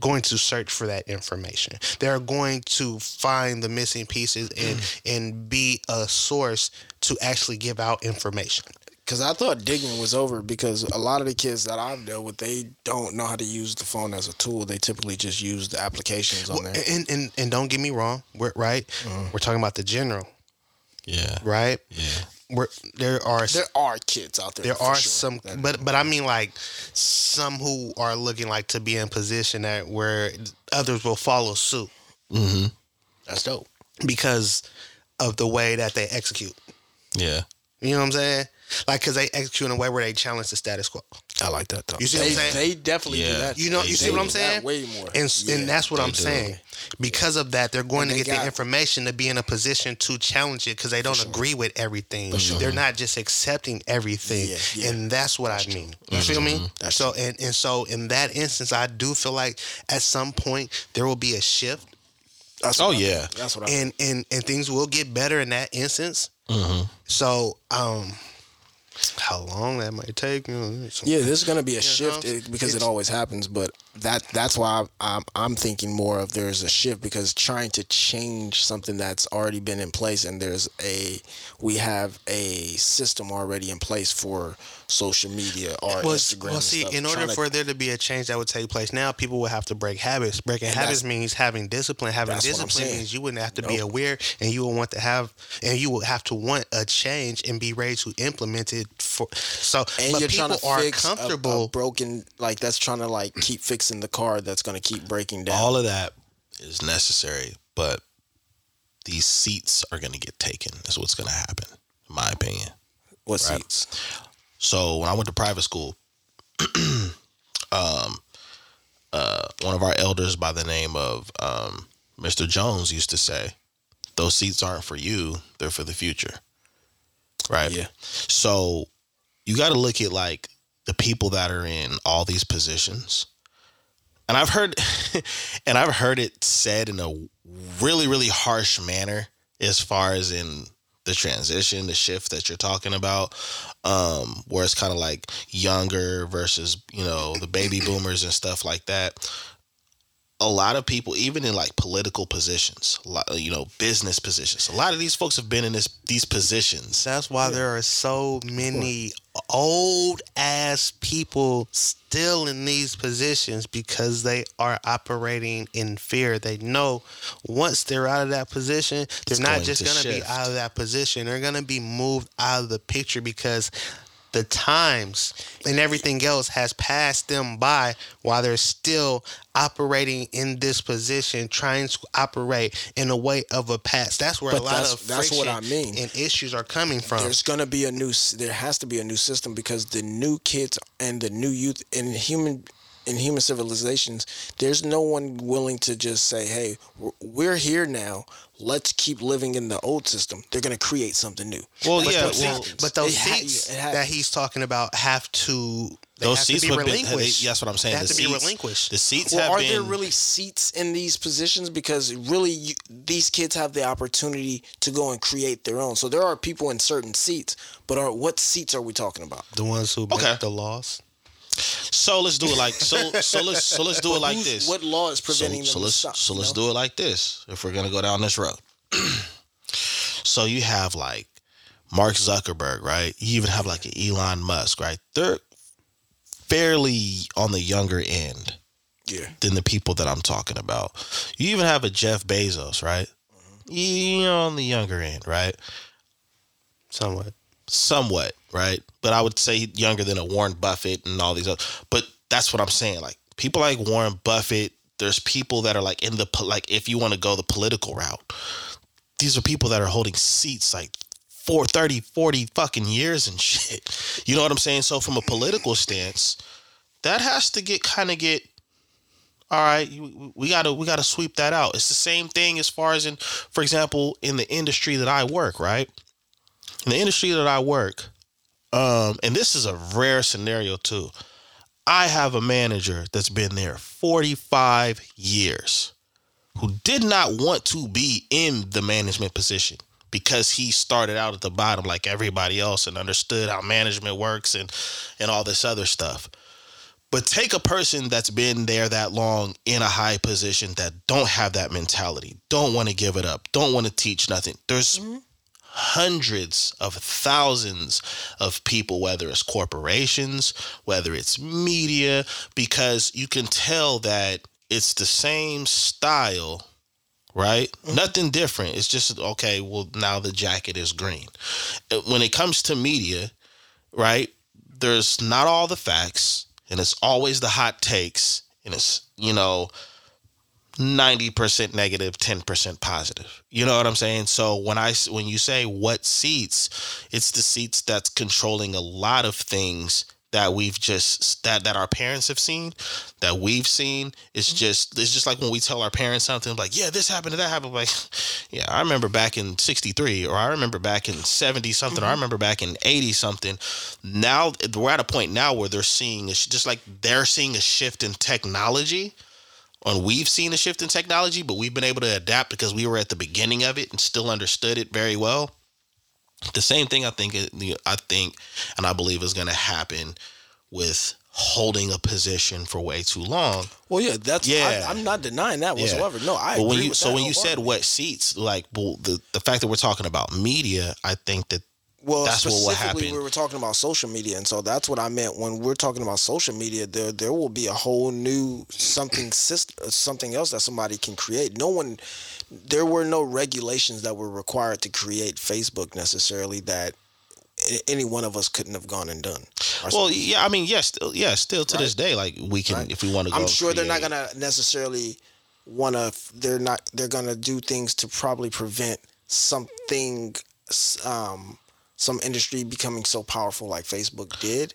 Speaker 2: going to search for that information. They're going to find the missing pieces and mm. and be a source to actually give out information.
Speaker 3: Because I thought digging was over because a lot of the kids that I've dealt with, they don't know how to use the phone as a tool. They typically just use the applications on there.
Speaker 2: And and and don't get me wrong, we're right. We're talking about the general,
Speaker 1: yeah.
Speaker 2: right?
Speaker 1: Yeah.
Speaker 2: We're, there are
Speaker 3: There are kids out there.
Speaker 2: there are
Speaker 3: sure.
Speaker 2: some,
Speaker 3: That-
Speaker 2: but but I mean like some who are looking like to be in position that where others will follow suit
Speaker 1: Mm-hmm.
Speaker 3: that's dope.
Speaker 2: because of the way that they execute.
Speaker 1: Yeah.
Speaker 2: You know what I'm saying? Like, cause they execute in a way where they challenge the status quo.
Speaker 3: I like that though.
Speaker 2: You see
Speaker 3: they,
Speaker 2: what I'm saying?
Speaker 3: They definitely do
Speaker 1: Yeah.
Speaker 3: that.
Speaker 2: You know,
Speaker 1: They
Speaker 2: you see what I'm saying?
Speaker 3: Way more.
Speaker 2: And
Speaker 3: Yeah.
Speaker 2: and that's what I'm
Speaker 1: do.
Speaker 2: saying. Because of that, they're going
Speaker 3: And
Speaker 2: to
Speaker 3: they
Speaker 2: get the information to be in a position to challenge it because they don't agree with everything. They're not just accepting everything,
Speaker 3: Yeah, yeah.
Speaker 2: and that's what I mean. You feel me?
Speaker 3: That's
Speaker 2: so and and so in that instance, I do feel like at some point there will be a shift,
Speaker 3: That's
Speaker 1: Oh,
Speaker 3: what I
Speaker 1: yeah.
Speaker 3: That's what I.
Speaker 2: and and and things will get better in that instance.
Speaker 1: Mm-hmm.
Speaker 2: So um, how long that might take? You know,
Speaker 3: Yeah, there's gonna be a shift
Speaker 2: know?
Speaker 3: eh, because it always happens. But that that's why I'm, I'm thinking more of there's a shift because trying to change something that's already been in place and there's a we have a system already in place for social media or
Speaker 2: Well,
Speaker 3: Instagram.
Speaker 2: well, see, in order
Speaker 3: Trying to-
Speaker 2: for there to be a change that would take place now, people would have to break habits. Breaking habits means having discipline. Having
Speaker 3: That's what I'm
Speaker 2: discipline means you wouldn't have to be
Speaker 3: Nope.
Speaker 2: aware, and you would want to have, and you would have to want a change and be ready to implement it. For so,
Speaker 3: and
Speaker 2: but
Speaker 3: you're
Speaker 2: people
Speaker 3: trying to
Speaker 2: are
Speaker 3: fix a- a, broken like that's trying to like keep fixing the car that's gonna keep breaking down.
Speaker 1: All of that is necessary, but these seats are going to get taken. That's what's going to happen, in my opinion.
Speaker 3: what
Speaker 1: Right.
Speaker 3: seats?
Speaker 1: So when I went to private school, um, uh, one of our elders by the name of um, Mr. Jones used to say, "Those seats aren't for you; they're for the future." Right.
Speaker 3: Yeah.
Speaker 1: So you got to look at like the people that are in all these positions. And I've heard and I've heard it said in a really really harsh manner as far as in the transition, the shift that you're talking about, um, where it's kind of like younger versus you know the baby boomers and stuff like that. A lot of people, even in like political positions, a lot, you know, business positions, a lot of these folks have been in this these positions.
Speaker 2: That's why there are so many old ass people still in these positions because they are operating in fear. They know once they're out of that position, they're
Speaker 1: It's
Speaker 2: not
Speaker 1: going
Speaker 2: just
Speaker 1: to
Speaker 2: going to be out of that position. They're going to be moved out of the picture because the times and everything else has passed them by while they're still operating in this position, trying to operate in a way of a past. That's where
Speaker 3: But
Speaker 2: a lot of
Speaker 3: that's what I mean.
Speaker 2: and issues are coming from.
Speaker 3: there's gonna be a new there has to be a new system because the new kids and the new youth and human in human civilizations there's no one willing to just say hey we're- we're here now let's keep living in the old system they're gonna create something new
Speaker 1: Well,
Speaker 3: That's
Speaker 1: yeah,
Speaker 3: what
Speaker 1: well,
Speaker 3: happens.
Speaker 2: But those
Speaker 3: It ha-
Speaker 2: seats
Speaker 3: ha-
Speaker 2: that he's talking about have to they
Speaker 1: Those
Speaker 2: have
Speaker 1: seats
Speaker 2: to be
Speaker 1: have been-
Speaker 2: relinquished.
Speaker 1: they- that's what I'm saying.
Speaker 2: They have
Speaker 1: The
Speaker 2: to be
Speaker 1: seats-
Speaker 2: relinquished.
Speaker 1: The seats
Speaker 3: well,
Speaker 1: have
Speaker 3: are
Speaker 1: been.
Speaker 3: there really seats in these positions? Because really, you, these kids have the opportunity to go and create their own. So there are people in certain seats, but are what seats are we talking about?
Speaker 2: the ones who make
Speaker 1: Okay.
Speaker 2: the laws.
Speaker 1: So let's do it like so. So let's so let's do it like this.
Speaker 3: What law is preventing
Speaker 1: so
Speaker 3: them?
Speaker 1: let's
Speaker 3: to stop,
Speaker 1: so let's
Speaker 3: know?
Speaker 1: do it like this if we're gonna go down this road so you have like mark zuckerberg right you even have like an elon musk right they're fairly on the younger end
Speaker 3: Yeah.
Speaker 1: than the people that i'm talking about you even have a jeff bezos right mm-hmm. you're on the younger end right
Speaker 2: Somewhat.
Speaker 1: Somewhat, right? But I would say younger than a Warren Buffett and all these other. But that's what I'm saying. Like people like Warren Buffett, there's people that are like in the like if you want to go the political route, these are people that are holding seats like for 30, 40 fucking years and shit. You know what I'm saying? So from a political stance, that has to get kind of get all right, we gotta we gotta sweep that out. It's the same thing as far as in, for example, in the industry that I work, right? In the industry that I work, um, and this is a rare scenario too. I have a manager that's been there 45 years who did not want to be in the management position because he started out at the bottom like everybody else and understood how management works and and all this other stuff. But take a person that's been there that long in a high position that don't have that mentality, don't want to give it up, don't want to teach nothing. There's hundreds of thousands of people, whether it's corporations, whether it's media, because you can tell that it's the same style, right? Nothing different. It's just, okay, well, now the jacket is green. Uh, When it comes to media, right, there's not all the facts, and it's always the hot takes, and it's, you know, 90% negative 10% positive. You know what i'm saying? So when i when you say what seats it's the seats that's controlling a lot of things that we've just that that our parents have seen that we've seen. It's mm-hmm. just it's just like when we tell our parents something like yeah this happened that happened like yeah i remember back in 63 or i remember back in 70 something or i mm-hmm. remember back in 80 something now we're at a point now where they're seeing it's just like they're seeing a shift in technology and we've seen a shift in technology, but we've been able to adapt because we were at the beginning of it and still understood it very well. The same thing I think I think and I believe is going to happen with holding a position for way too long.
Speaker 3: Well, yeah, that's
Speaker 1: Yeah.
Speaker 3: I, I'm not denying that
Speaker 1: Yeah.
Speaker 3: whatsoever. No, I.
Speaker 1: but when
Speaker 3: agree
Speaker 1: you so when you said what seats, like well, the the fact that we're talking about media, I think that
Speaker 3: Well,
Speaker 1: That's what will
Speaker 3: specifically,
Speaker 1: happen.
Speaker 3: we were talking about social media, and so that's what I meant when we're talking about social media. There, there will be a whole new something system, something else that somebody can create. No one, there were no regulations that were required to create Facebook necessarily that any one of us couldn't have gone and done.
Speaker 1: Well, yeah, I mean, yes, still, yeah, still to
Speaker 3: Right.
Speaker 1: this day, like we can
Speaker 3: Right.
Speaker 1: if we want to. go
Speaker 3: I'm sure they're not gonna necessarily wanna. They're not. They're gonna do things to probably prevent something, um, some industry becoming so powerful like Facebook did,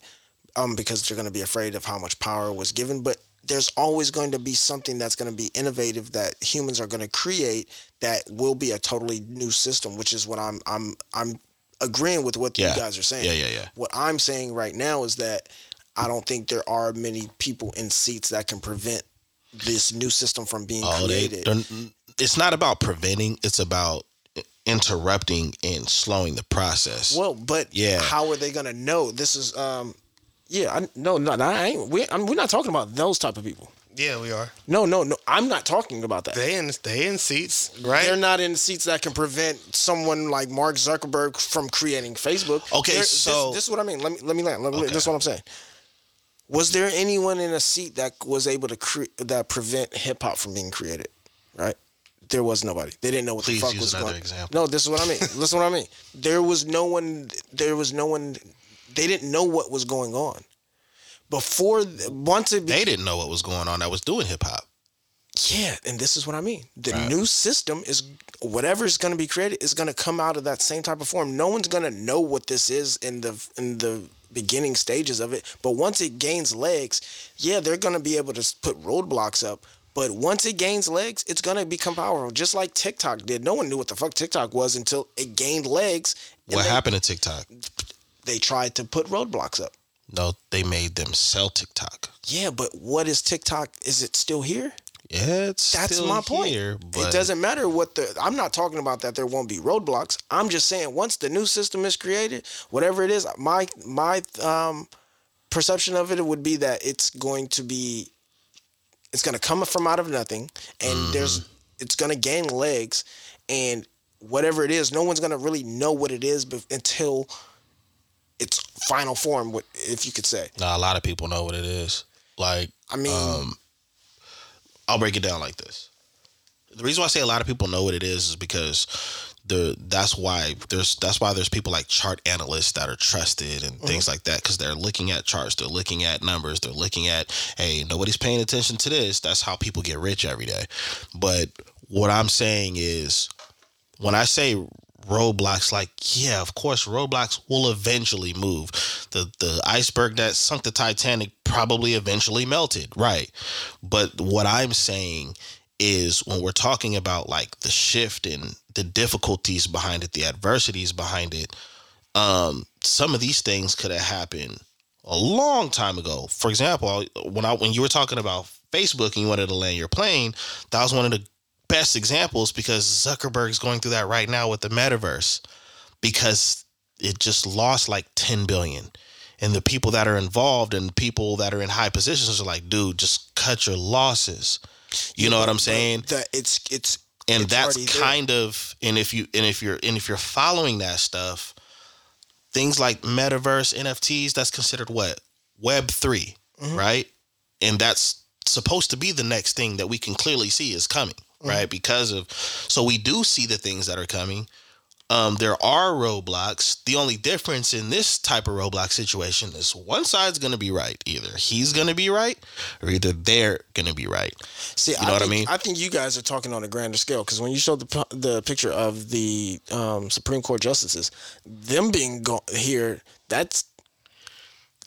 Speaker 3: um, because they're gonna be afraid of how much power was given. But there's always going to be something that's going to be innovative that humans are going to create that will be a totally new system, which is what I'm I'm I'm agreeing with what
Speaker 1: Yeah.
Speaker 3: you guys are saying.
Speaker 1: Yeah, yeah, yeah.
Speaker 3: What I'm saying right now is that I don't think there are many people in seats that can prevent this new system from being
Speaker 1: Oh,
Speaker 3: created.
Speaker 1: they're- it's not about preventing; it's about interrupting and slowing the process.
Speaker 3: Well, but
Speaker 1: Yeah.
Speaker 3: how are they gonna know this is? um Yeah, I, no, no, no, I ain't. We, I'm, we're not talking about those type of people.
Speaker 2: Yeah, we are.
Speaker 3: No, no, no. I'm not talking about that.
Speaker 2: They in they in seats, right?
Speaker 3: They're not in seats that can prevent someone like Mark Zuckerberg from creating Facebook.
Speaker 1: Okay,
Speaker 3: They're-
Speaker 1: so-
Speaker 3: this, this is what I mean. Let me let me land. Let me, This is what I'm saying. Was there anyone in a seat that was able to cre- that prevent hip hop from being created? Right. There was nobody. They didn't know what
Speaker 1: Please
Speaker 3: the fuck
Speaker 1: use
Speaker 3: was
Speaker 1: another
Speaker 3: going.
Speaker 1: example.
Speaker 3: No, this is what I mean. Listen, what I mean. There was no one. There was no one. They didn't know what was going on before. Once it
Speaker 1: they didn't know what was going on that was doing hip hop.
Speaker 3: yeah, and this is what I mean. The new system is whatever is going to be created is going to come out of that same type of form. No one's going to know what this is in the in the beginning stages of it, but once it gains legs, yeah, they're going to be able to put roadblocks up. But once it gains legs, it's going to become powerful, just like TikTok did. No one knew what the fuck TikTok was until it gained legs.
Speaker 1: What
Speaker 3: they,
Speaker 1: happened to TikTok?
Speaker 3: They tried to put roadblocks up.
Speaker 1: No, they made them sell TikTok.
Speaker 3: Yeah, but what is TikTok? Is it still here?
Speaker 1: Yeah, it's
Speaker 3: That's
Speaker 1: still
Speaker 3: my point.
Speaker 1: Here,
Speaker 3: it doesn't matter what the. I'm not talking about that there won't be roadblocks. I'm just saying once the new system is created, whatever it is, my my um, perception of it would be that it's going to be, it's going to come from out of nothing, and
Speaker 1: Mm-hmm.
Speaker 3: there's it's going to gain legs, and whatever it is, no one's going to really know what it is until its final form, what- if you could say.
Speaker 1: Nah, a lot of people know what it is. Like,
Speaker 3: I mean,
Speaker 1: um, I'll break it down like this. The reason why I say a lot of people know what it is is because the that's why there's that's why there's people like chart analysts that are trusted and things mm-hmm. like that because they're looking at charts, they're looking at numbers, they're looking at hey nobody's paying attention to this. That's how people get rich every day. But what I'm saying is when I say roadblocks, like yeah, of course roadblocks will eventually move. The the iceberg that sunk the Titanic probably eventually melted, right? But what I'm saying is when we're talking about like the shift and the difficulties behind it, the adversities behind it, um, some of these things could have happened a long time ago. For example, when I when you were talking about Facebook and you wanted to land your plane, that was one of the best examples because Zuckerberg's going through that right now with the metaverse because it just lost like 10 billion. And the people that are involved and people that are in high positions are like, dude, just cut your losses. You know what I'm saying?
Speaker 3: that it's it's
Speaker 1: and
Speaker 3: it's
Speaker 1: that's kind of and if you and if you're and if you're following that stuff things like metaverse nfts that's considered what web 3
Speaker 3: Mm-hmm.
Speaker 1: right and that's supposed to be the next thing that we can clearly see is coming
Speaker 3: Mm-hmm.
Speaker 1: right because of so we do see the things that are coming um, there are roadblocks. The only difference in this type of roadblock situation is one side's going to be right. Either he's going to be right, or either they're going to be right.
Speaker 3: See,
Speaker 1: You know what I mean?
Speaker 3: I think you guys are talking on a grander scale because when you showed the the picture of the um, Supreme Court justices, them being go- here, that's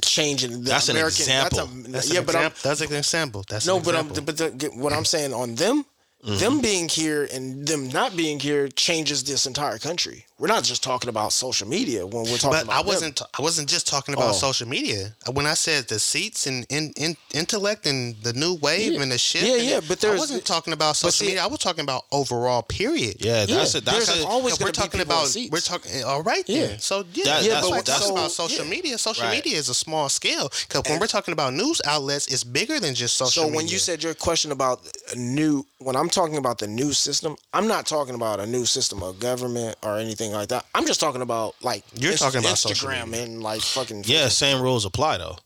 Speaker 3: changing the
Speaker 1: That's an
Speaker 3: American.
Speaker 1: example.
Speaker 3: That's a,
Speaker 2: That's
Speaker 3: yeah,
Speaker 2: an
Speaker 3: but I'm,
Speaker 2: example. that's an example. That's
Speaker 3: no,
Speaker 2: an
Speaker 3: but I'm, but the, what I'm saying on them,
Speaker 1: Mm-hmm.
Speaker 3: them being here and them not being here changes this entire country. We're not just talking about social media when we're talking
Speaker 2: But
Speaker 3: about
Speaker 2: I wasn't. I wasn't just talking about
Speaker 3: Oh.
Speaker 2: social media. When I said the seats and in, in, intellect and the new wave
Speaker 3: Yeah.
Speaker 2: and the shift.
Speaker 3: Yeah, yeah,
Speaker 2: it-
Speaker 3: but
Speaker 2: I wasn't talking about social
Speaker 3: see-
Speaker 2: media. I was talking about overall. Period.
Speaker 1: Yeah, that's
Speaker 3: Yeah,
Speaker 1: it. That's
Speaker 3: there's
Speaker 1: it.
Speaker 3: always
Speaker 2: we're
Speaker 3: gonna be
Speaker 2: talking about.
Speaker 3: seats.
Speaker 2: We're talking. Eh, all right.
Speaker 3: Yeah.
Speaker 2: Then. So yeah,
Speaker 1: That-
Speaker 3: Yeah,
Speaker 2: that's
Speaker 3: but
Speaker 2: why I
Speaker 3: what-
Speaker 2: talk
Speaker 3: so-
Speaker 2: about social
Speaker 3: yeah.
Speaker 2: media. Social
Speaker 1: Right.
Speaker 2: media is a small scale. Because when we're talking about news outlets, it's bigger than just social
Speaker 3: So
Speaker 2: media.
Speaker 3: when you said your question about a new, when I'm talking about the new system, I'm not talking about a new system of government or anything like that. I'm just talking about like
Speaker 2: You're talking about
Speaker 3: Instagram and like fucking
Speaker 1: Yeah, same rules apply though.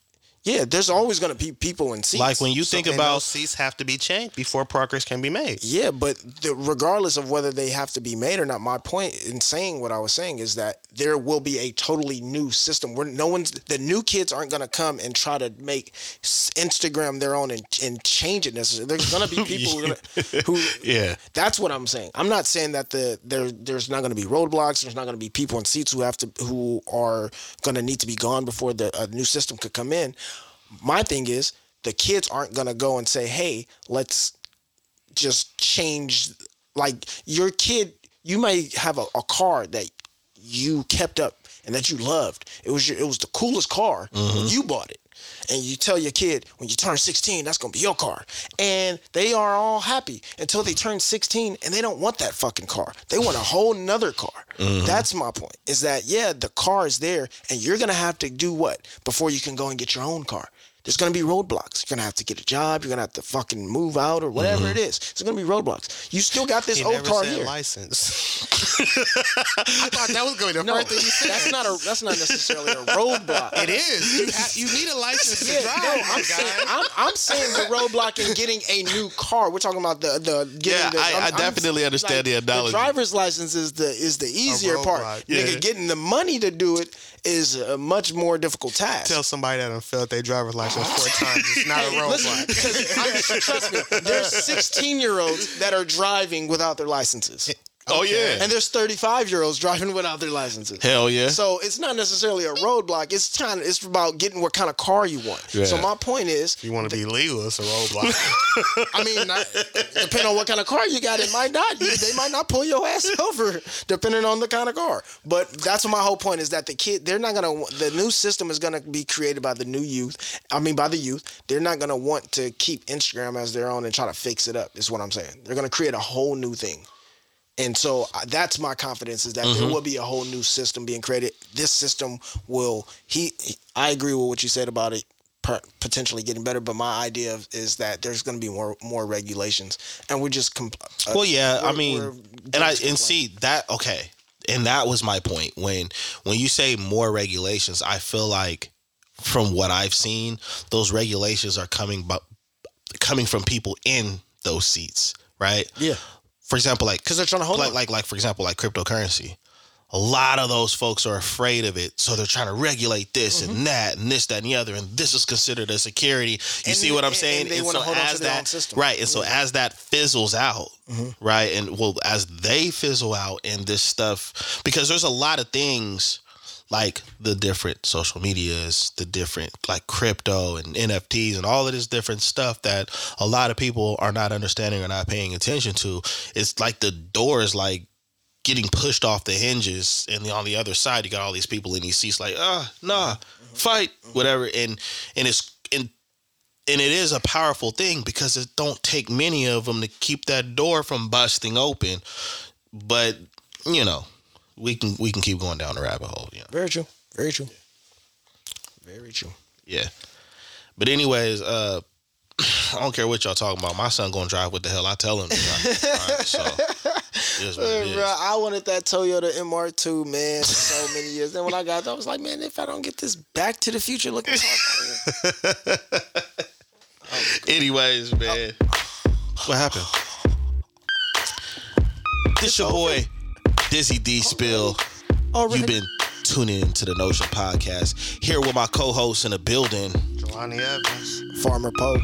Speaker 3: yeah. There's always gonna be people in seats.
Speaker 1: Like when you think about
Speaker 2: seats have to be changed before progress can be made.
Speaker 3: Yeah, but the, regardless of whether they have to be made or not, my point in saying what I was saying is that there will be a totally new system where no one's the new kids aren't going to come and try to make Instagram their own and, and change it necessarily. There's going to be people who, gonna, who
Speaker 1: Yeah.
Speaker 3: That's what I'm saying. I'm not saying that the there there's not going to be roadblocks. There's not going to be people in seats who have to who are going to need to be gone before the a new system could come in. My thing is the kids aren't going to go and say, "Hey, let's just change." Like your kid, you may have a, a car that you kept up and that you loved. It was your, it was the coolest car when mm-hmm. you bought it. and you tell your kid when you turn 16 that's gonna be your car. And they are all happy until they turn 16 and they don't want that fucking car. They want a whole nother car. Mm-hmm. That's my point is that yeah the car is there and you're gonna have to do what before you can go and get your own car there's gonna be roadblocks. You're gonna have to get a job. You're gonna have to fucking move out or whatever mm-hmm. it is. It's gonna be roadblocks. You still got this
Speaker 2: He
Speaker 3: old
Speaker 2: never
Speaker 3: car
Speaker 2: said
Speaker 3: here.
Speaker 2: license. I thought that was going to be the
Speaker 3: No,
Speaker 2: first thing you said.
Speaker 3: that's not a. That's not necessarily a roadblock.
Speaker 2: It is. You, ha- you need a license
Speaker 3: Yeah,
Speaker 2: to drive,
Speaker 3: no, I'm saying, I'm, I'm saying the roadblock in getting a new car. We're talking about the the getting
Speaker 1: Yeah,
Speaker 3: the.
Speaker 1: I-
Speaker 3: I'm-
Speaker 1: I
Speaker 3: I'm-
Speaker 1: definitely understand the analogy.
Speaker 3: driver's license is the is the easier part.
Speaker 2: roadblock,
Speaker 3: Nigga, getting the money to do it is a much more difficult task.
Speaker 2: Tell somebody that done failed their driver's license four times. It's not a
Speaker 3: Listen,
Speaker 2: roadblock.
Speaker 3: I'm, trust me, there's 16 year olds that are driving without their licenses,
Speaker 1: Oh yeah.
Speaker 3: and there's 35 year olds driving without their licenses.
Speaker 1: Hell yeah.
Speaker 3: So it's not necessarily a roadblock. It's kind of it's about getting what kind of car you want.
Speaker 1: Yeah.
Speaker 3: So my point is,
Speaker 2: If you want to be legal, it's a roadblock.
Speaker 3: I mean, not, depending on what kind of car you got, it might not. They might not pull your ass over, depending on the kind of car. But that's what my whole point is that the kid, they're not gonna. The new system is gonna be created by the new youth. I mean, by the youth. They're not gonna want to keep Instagram as their own and try to fix it up. Is what I'm saying. They're gonna create a whole new thing. And so uh, that's my confidence is that there will be a whole new system being created. This system will. He. he- I agree with what you said about it per- potentially getting better, but my idea of- is that there's going to be more more regulations, and we're just. Comp- uh,
Speaker 1: Well, yeah, I mean, and I and see that okay, and that was my point when when you say more regulations, I feel like from what I've seen, those regulations are coming but coming from people in those seats, right?
Speaker 3: Yeah.
Speaker 1: For example, like
Speaker 3: 'Cause they're trying to hold
Speaker 1: like like like for example, like cryptocurrency. A lot of those folks are afraid of it, so they're trying to regulate this
Speaker 3: Mm-hmm.
Speaker 1: and that and this, that, and the other, and this is considered a security. You
Speaker 3: And-
Speaker 1: see what I'm
Speaker 3: and-
Speaker 1: saying?
Speaker 3: and they wanna hold on to own system.
Speaker 1: right, and so as that fizzles out, right, and well, as they fizzle out and this stuff, because there's a lot of things like the different social medias, the different like crypto and NFTs and all of this different stuff that a lot of people are not understanding or not paying attention to. It's like the door is like getting pushed off the hinges and on the other side you got all these people in these seats like ah nah fight whatever. And and it's and and it is a powerful thing because it don't take many of them to keep that door from busting open. But you know we can we can keep going down the rabbit hole Yeah.
Speaker 3: Very true. Very true. Very true.
Speaker 1: yeah but anyways uh I don't care what y'all talking about. My son gonna drive what the hell I tell him to drive. All right, so it is what it
Speaker 3: bro, I wanted that Toyota MR2, man, for so many years. Then when I got, it, I was like, man, if I don't get this Back to the Future looking car,
Speaker 1: Anyways, man. What happened? This your boy, Dizzy D Spill.
Speaker 3: already,
Speaker 1: You've been tuning into the Notion Podcast. Here with my co-host in the building.
Speaker 2: Jelani Evans.
Speaker 3: Farmer Poe.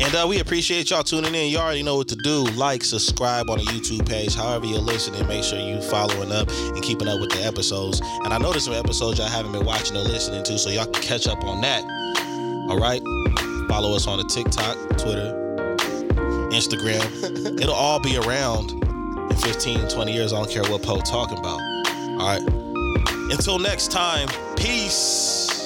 Speaker 1: And uh, we appreciate y'all tuning in. You already know what to do. Like, subscribe on the YouTube page. However you're listening, make sure you following up and keeping up with the episodes. And I know there's some episodes y'all haven't been watching or listening to, so y'all can catch up on that. All right? Follow us on the TikTok, Twitter, Instagram. It'll all be around in 15, 20 years. I don't care what Poe talking about. All right? Until next time, peace.